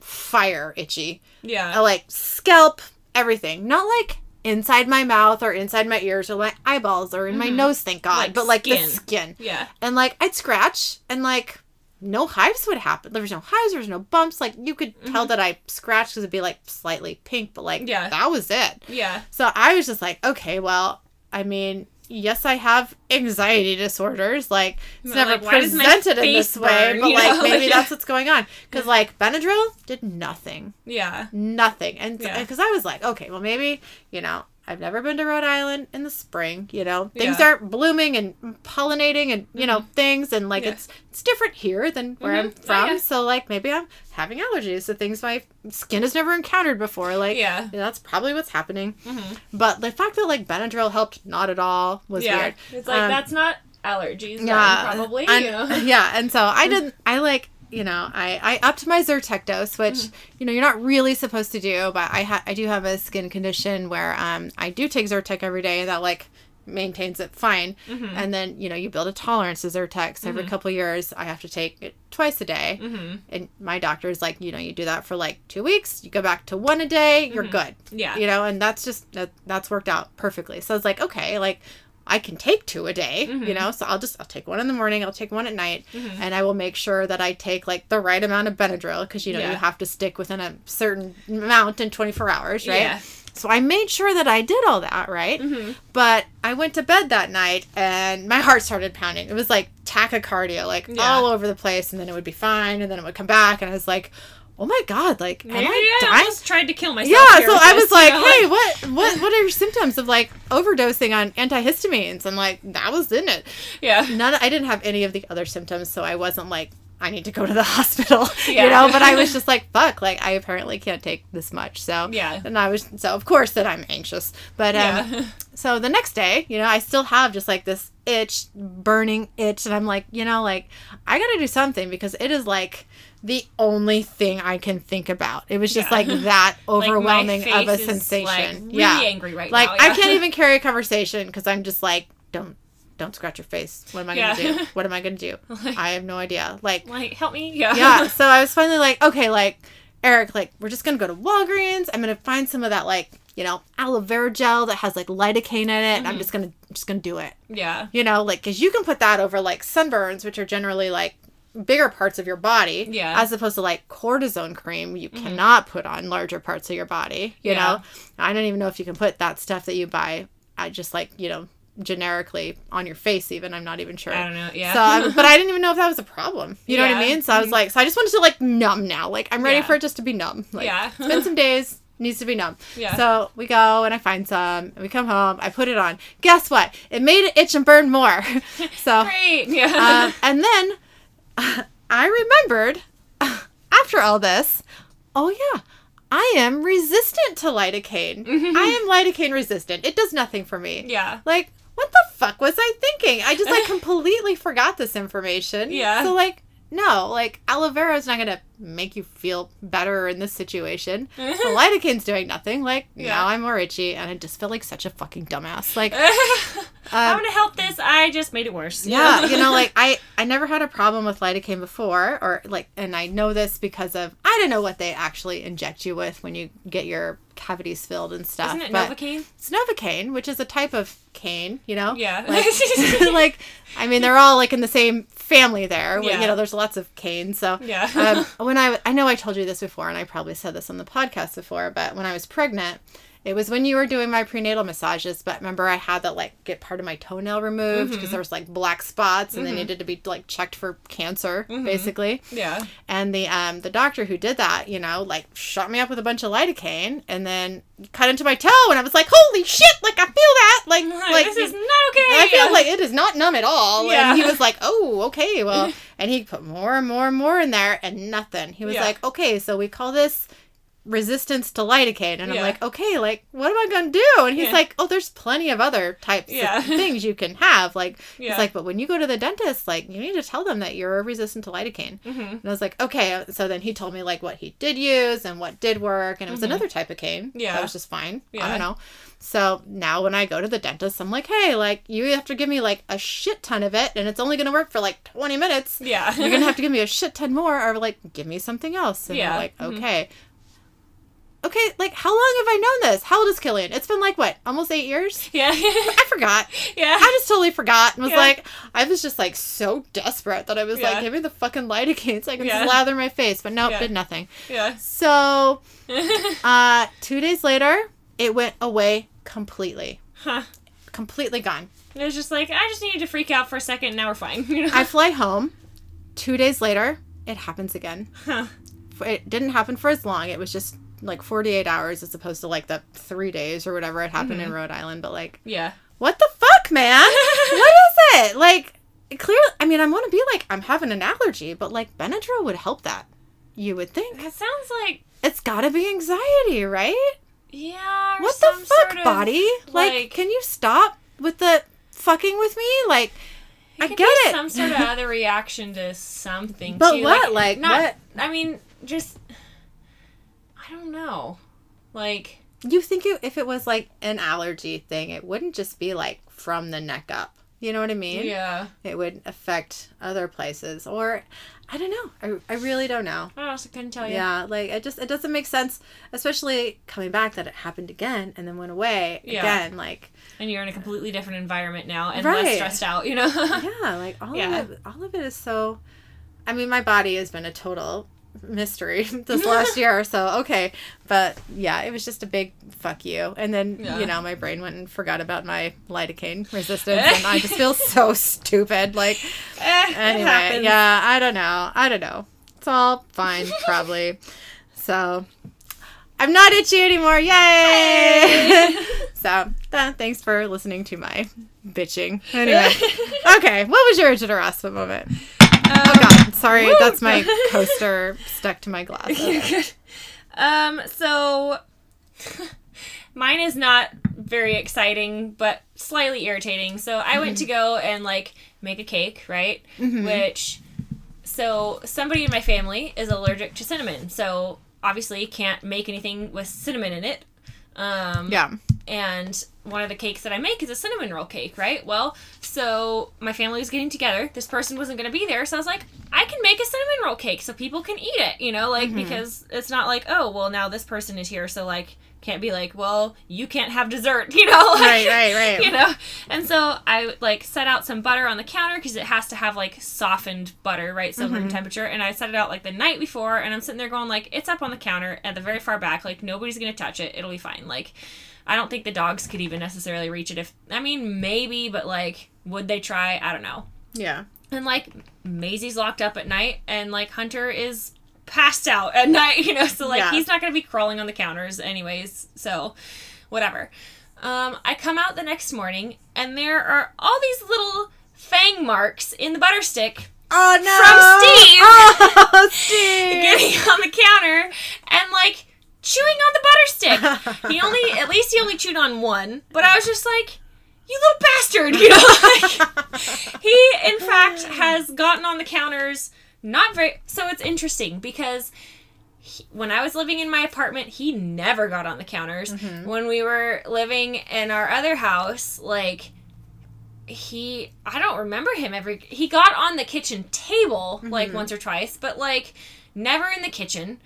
fire itchy. Yeah. Uh, like scalp, everything. Not like inside my mouth or inside my ears or my eyeballs or in my Mhm. nose, thank God, Like but like the skin. skin. Yeah. And like I'd scratch and like no hives would happen. There was no hives, there was no bumps. Like you could tell that I scratched because it'd be like slightly pink, but like Mm-hmm. Yeah. that was it. Yeah. So I was just like, okay, well, I mean, yes, I have anxiety disorders. Like it's never like, why does my presented in this way, but <laughs> like know? maybe <laughs> that's what's going on. Because like Benadryl did nothing, Yeah. nothing, and Yeah. because I was like, okay, well maybe you know. I've never been to Rhode Island in the spring, you know. Things Yeah. aren't blooming and pollinating and, you know, things and like Yeah. it's it's different here than where I'm Mhm. Oh, from. yeah. So like maybe I'm having allergies to things my skin has never encountered before. Like Yeah. that's probably what's happening. hmm But the fact that like Benadryl helped not at all was yeah. weird. It's like Um, that's not allergies. Yeah, then, probably. and- you <laughs> know. yeah, and so I didn't. I like you know I I upped my Zyrtec dose, which Mm-hmm. you know you're not really supposed to do, but I ha- I do have a skin condition where um I do take Zyrtec every day, that like maintains it fine. Mhm. And then you know you build a tolerance to Zyrtec. So every Mhm. couple years I have to take it twice a day. hmm And my doctor is like, you know, you do that for like two weeks, you go back to one a day, you're Mhm. good Yeah. you know and that's just that, that's worked out perfectly so it's like okay like i can take two a day you Mhm. know so i'll just i'll take one in the morning i'll take one at night Mhm. and i will make sure that i take like the right amount of benadryl because you know Yeah. you have to stick within a certain amount in 24 hours right Yeah. so i made sure that i did all that right hmm but i went to bed that night and my heart started pounding it was like tachycardia like Yeah. all over the place and then it would be fine and then it would come back and i was like oh my god like Maybe am i I almost tried to kill myself. yeah, so I this, was like, you know, "Hey, what, what, <laughs> what are your symptoms of like overdosing on antihistamines?" And like that was in it. yeah. None, I didn't have any of the other symptoms, so I wasn't like, "I need to go to the <laughs> hospital," yeah. you know. But I was <laughs> just like, "Fuck!" Like I apparently can't take this much, so Yeah. And I was so of course that I'm anxious, but um, Yeah. so the next day, you know, I still have just like this itch, burning itch, and I'm like, you know, like I gotta do something because it is like the only thing I can think about. It was just Yeah. like <laughs> that Like, overwhelming of a sensation. Like, really yeah, angry right like now. I yeah. can't even <laughs> carry a conversation because I'm just like, don't, don't scratch your face. What am I gonna do? What am I gonna do? <laughs> Like- I have no idea. Like, Like, help me. Yeah. yeah. So I was finally like, okay, like Eric, like we're just gonna go to Walgreens. I'm gonna find some of that like you know aloe vera gel that has like lidocaine in it. And I'm Mhm. just gonna just gonna do it. Yeah. You know, like because you can put that over like sunburns, which are generally like bigger parts of your body. Yeah. Mm-hmm. As opposed to like cortisone cream, you cannot put on larger parts of your body. You Yeah. know, I don't even know if you can put that stuff that you buy. I just like you know generically on your face. Even I'm not even sure. I don't know. Yeah. So, I, but I didn't even know if that was a problem. You know what I Yeah. mean? So I was like, so I just wanted to like numb now. Like I'm ready Yeah. for it just to be numb. Like, Yeah. it's been some days. Needs to be numb. Yeah. So we go and I find some. And we come home. I put it on. Guess what? It made it itch and burn more. <laughs> so, <laughs> Great. Yeah. um, and then I remembered after all this. Oh yeah, I am resistant to lidocaine. I am lidocaine resistant. It does nothing for me. yeah. Like, what the fuck was I thinking? I just like <laughs> completely forgot this information. Yeah. So like, no, like aloe vera is not gonna make you feel better in this situation. <laughs> the lidocaine's doing nothing. Like Yeah. now I'm more itchy, and I just feel like such a fucking dumbass. Like, <laughs> I'm um, gonna help this. I just made it worse. yeah, <laughs> you know, like I I never had a problem with lidocaine before, or like, and I know this because of I don't know what they actually inject you with when you get your cavities filled and stuff. Isn't it but Novocaine? it's novocaine, which is a type of cane, you know. Yeah. Like, <laughs> <laughs> like, I mean, they're all like in the same family there. Yeah. You know, there's lots of canes. So, Yeah. um, <laughs> when I, I know I told you this before, and I probably said this on the podcast before, but when I was pregnant, it was when you were doing my prenatal massages. But remember, I had that like get part of my toenail removed because Mm-hmm. there was like black spots, and they needed to be like checked for cancer, Mm-hmm. basically. yeah. And the um the doctor who did that, you know, like shot me up with a bunch of lidocaine and then cut into my toe, and I was like, holy shit! Like I feel that, like like this is not okay. I feel like it is not numb at all. Yeah. And he was like, oh, okay, well, <laughs> and he put more and more and more in there, and nothing. He was Yeah. like, okay, so we call this resistance to lidocaine and i'm like okay like what am i gonna do and he's Yeah. like oh there's plenty of other types Yeah. of <laughs> things you can have like Yeah. he's like but when you go to the dentist like you need to tell them that you're resistant to lidocaine hmm and i was like okay so then he told me like what he did use and what did work and it was another type of cane Mm-hmm. Yeah. that was just fine Yeah. i don't know so now when i go to the dentist i'm like hey like you have to give me like a shit ton of it and it's only gonna work for like 20 minutes Yeah. you're gonna have to <laughs> give me a shit ton more or like give me something else and Yeah. yeah like Mhm. okay okay like how long have i known this how old is killian it's been like what almost eight years yeah. i forgot <laughs> yeah. i just totally forgot and was Yeah. like i was just like so desperate that i was Yeah. like give me the fucking lidocaine so i can Yeah. slather my face but nope Yeah. did nothing Yeah. so <laughs> uh two days later it went away completely huh. completely gone It was just like I just needed to freak out for a second. Now we're fine. <laughs> You know. i fly home two days later it happens again Huh. it didn't happen for as long. It was just like 48 hours as opposed to like the three days or whatever it happened in mm-hmm. Rhode Island. But like, Yeah. what the fuck, man? <laughs> what is it? Like, clearly, I mean, I want to be like, I'm having an allergy, but like Benadryl would help that. You would think. That sounds like It's gotta be anxiety, right? yeah. What the fuck, sort of- body? Like, like- can you stop with the fucking with me? Like, I get it. Some sort of <laughs> other reaction to something. But too. what? Like, not, what? I mean, just I don't know. Like you think it, if it was like an allergy thing, it wouldn't just be like from the neck up. You know what I mean? yeah. it would affect other places or i don't know i, I really don't know I honestly couldn't tell you. yeah like it just it doesn't make sense especially coming back that it happened again and then went away Yeah. again like And you're in a completely different environment now and Right. less stressed out. You know. <laughs> yeah like all Yeah. of it all of it is so i mean my body has been a total mystery <laughs> this <laughs> last year or so okay but yeah it was just a big fuck you and then Yeah. you know my brain went and forgot about my lidocaine resistance and i just <laughs> feel so stupid like Eh, anyway, yeah, I don't know. I don't know. It's all fine, probably. So, I'm not itchy anymore. Yay! so, uh, thanks for listening to my bitching. Anyway, okay. What was your generosity moment? Oh God, sorry, Woo! that's my <laughs> coaster stuck to my glass. Okay. Um, so <laughs> mine is not very exciting, but slightly irritating. So I went to go and like make a cake, right? Which, so somebody in my family is allergic to cinnamon, so obviously can't make anything with cinnamon in it. Um, Yeah. And one of the cakes that I make is a cinnamon roll cake, right? Well, so my family was getting together. This person wasn't going to be there, so I was like, I can make a cinnamon roll cake so people can eat it, you know, like mm-hmm. because it's not like, oh, well, now this person is here, so like can't be like, well, you can't have dessert, <laughs> you know, like, Right, right, right. <laughs> you know. And so I like set out some butter on the counter because it has to have like softened butter, right, so room mm-hmm. temperature. And I set it out like the night before, and I'm sitting there going like, it's up on the counter at the very far back, like nobody's gonna touch it, it'll be fine, like. I don't think the dogs could even necessarily reach it if I mean maybe, but like would they try? I don't know. Yeah. And like Maisie's locked up at night and like Hunter is passed out at <laughs> night, you know, so like Yeah. he's not gonna be crawling on the counters anyways, so whatever. Um, I come out the next morning and there are all these little fang marks in the butter stick Oh no! From Steve. Oh, <laughs> Steve! <laughs> getting on the counter and like chewing on the butter stick. He <laughs> only at least he only chewed on one, but I was just like, "You little bastard!" <laughs> You know, like he in fact has gotten on the counters. Not very. So it's interesting because he, when I was living in my apartment, he never got on the counters. Mm-hmm. When we were living in our other house, like he I don't remember him ever he got on the kitchen table like mm-hmm. once or twice, but like never in the kitchen.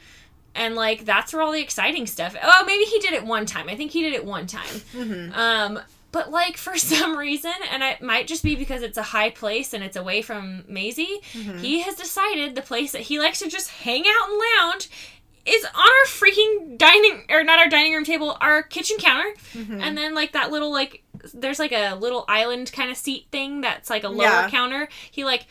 And like that's where all the exciting stuff. Oh, maybe he did it one time. I think he did it one time. Mm-hmm. Um but like for <laughs> some reason, and it might just be because it's a high place and it's away from Maisie, mm-hmm. he has decided the place that he likes to just hang out and lounge is on our freaking dining or not our dining room table, our kitchen counter. Mm-hmm. And then like that little like there's like a little island kind of seat thing that's like a lower Yeah. counter. He like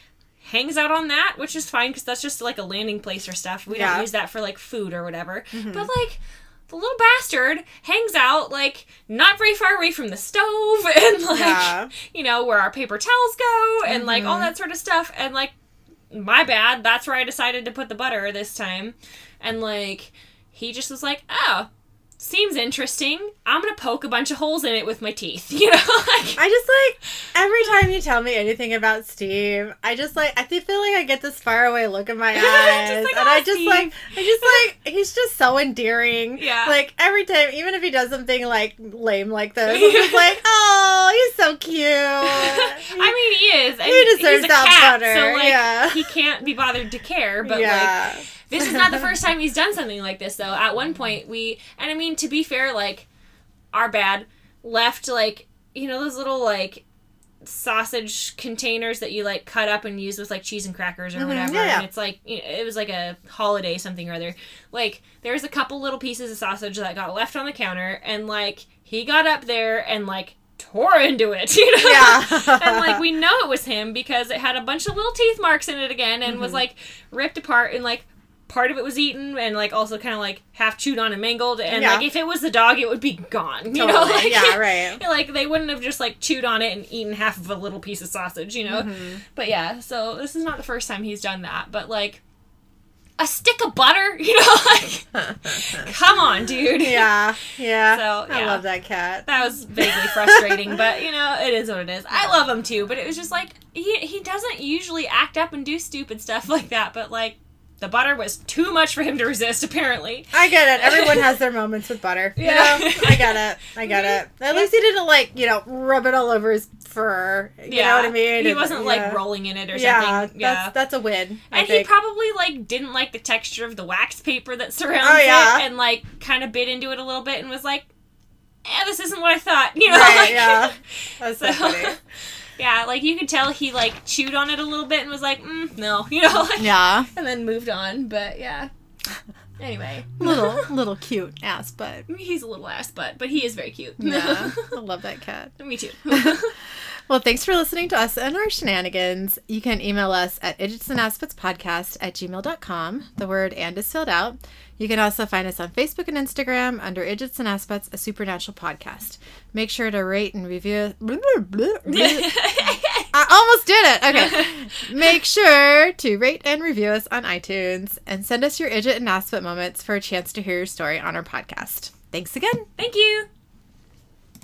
hangs out on that, which is fine because that's just like a landing place or stuff. We Yeah. don't use that for like food or whatever. Mm-hmm. But like the little bastard hangs out like not very far away from the stove <laughs> and like Yeah. you know where our paper towels go and like all mm-hmm. that sort of stuff and like my bad that's where i decided to put the butter this time and like he just was like, oh, seems interesting. I'm gonna poke a bunch of holes in it with my teeth. <laughs> You know, like I just like every time you tell me anything about Steve, I just like I feel like I get this faraway look in my <laughs> eyes, like, and "Oh, I just Steve." like I just <laughs> like he's just so endearing. Yeah. Like every time, even if he does something like lame like this, I'm just like, oh, he's so cute. I mean, he is. He deserves that cat, butter, So like, yeah. he can't be bothered to care. But like, yeah, this is not the first time he's done something like this though. At one point we and i mean to be fair like our bad left like you know those little like sausage containers that you like cut up and use with like cheese and crackers or Mhm, whatever. Yeah. and it's like you know, it was like a holiday something or other. Like there's a couple little pieces of sausage that got left on the counter and like he got up there and like tore into it <laughs> you know? Yeah, and like we know it was him because it had a bunch of little teeth marks in it again and Mm-hmm. was like ripped apart and like part of it was eaten and like also kind of like half chewed on and mangled and Yeah. like if it was the dog it would be gone you know like, yeah, right. <laughs> like they wouldn't have just like chewed on it and eaten half of a little piece of sausage you know Mm-hmm. but yeah so this is not the first time he's done that but like a stick of butter <laughs> you know like <laughs> come on dude yeah, yeah. So, I love that cat. that was vaguely frustrating, but you know, it is what it is. I love him too, but it was just like he he doesn't usually act up and do stupid stuff like that, but like the butter was too much for him to resist apparently. I get it. Everyone <laughs> has their moments with butter. You Yeah. know? I get it. I get it. <laughs> At least he didn't like, you know, rub it all over his fur. You know what I mean? He wasn't yeah. like rolling in it or Yeah, something. Yeah. that's that's a win. I and he probably like didn't like the texture of the wax paper that surrounds Oh, yeah. it and like kind of bit into it a little bit and was like, "Eh, this isn't what I thought." You know, right, like, yeah. <laughs> That's so, So- funny. Yeah, like you could tell he like chewed on it a little bit and was like, mm, "No," <laughs> you know, like, Yeah. and then moved on. But yeah. Anyway, Little <laughs> little cute ass butt. he's a little ass butt, but he is very cute. Yeah. <laughs> I love that cat. Me too. Well, thanks for listening to us and our shenanigans. You can email us at idiotsandaspectspodcast at gmail.com. The word and is filled out. You can also find us on Facebook and Instagram under Idiots and Aspects, a supernatural podcast. Make sure to rate and review. <laughs> I almost did it. Okay. Make sure to rate and review us on iTunes and send us your Idget and Aspect moments for a chance to hear your story on our podcast. Thanks again. Thank you.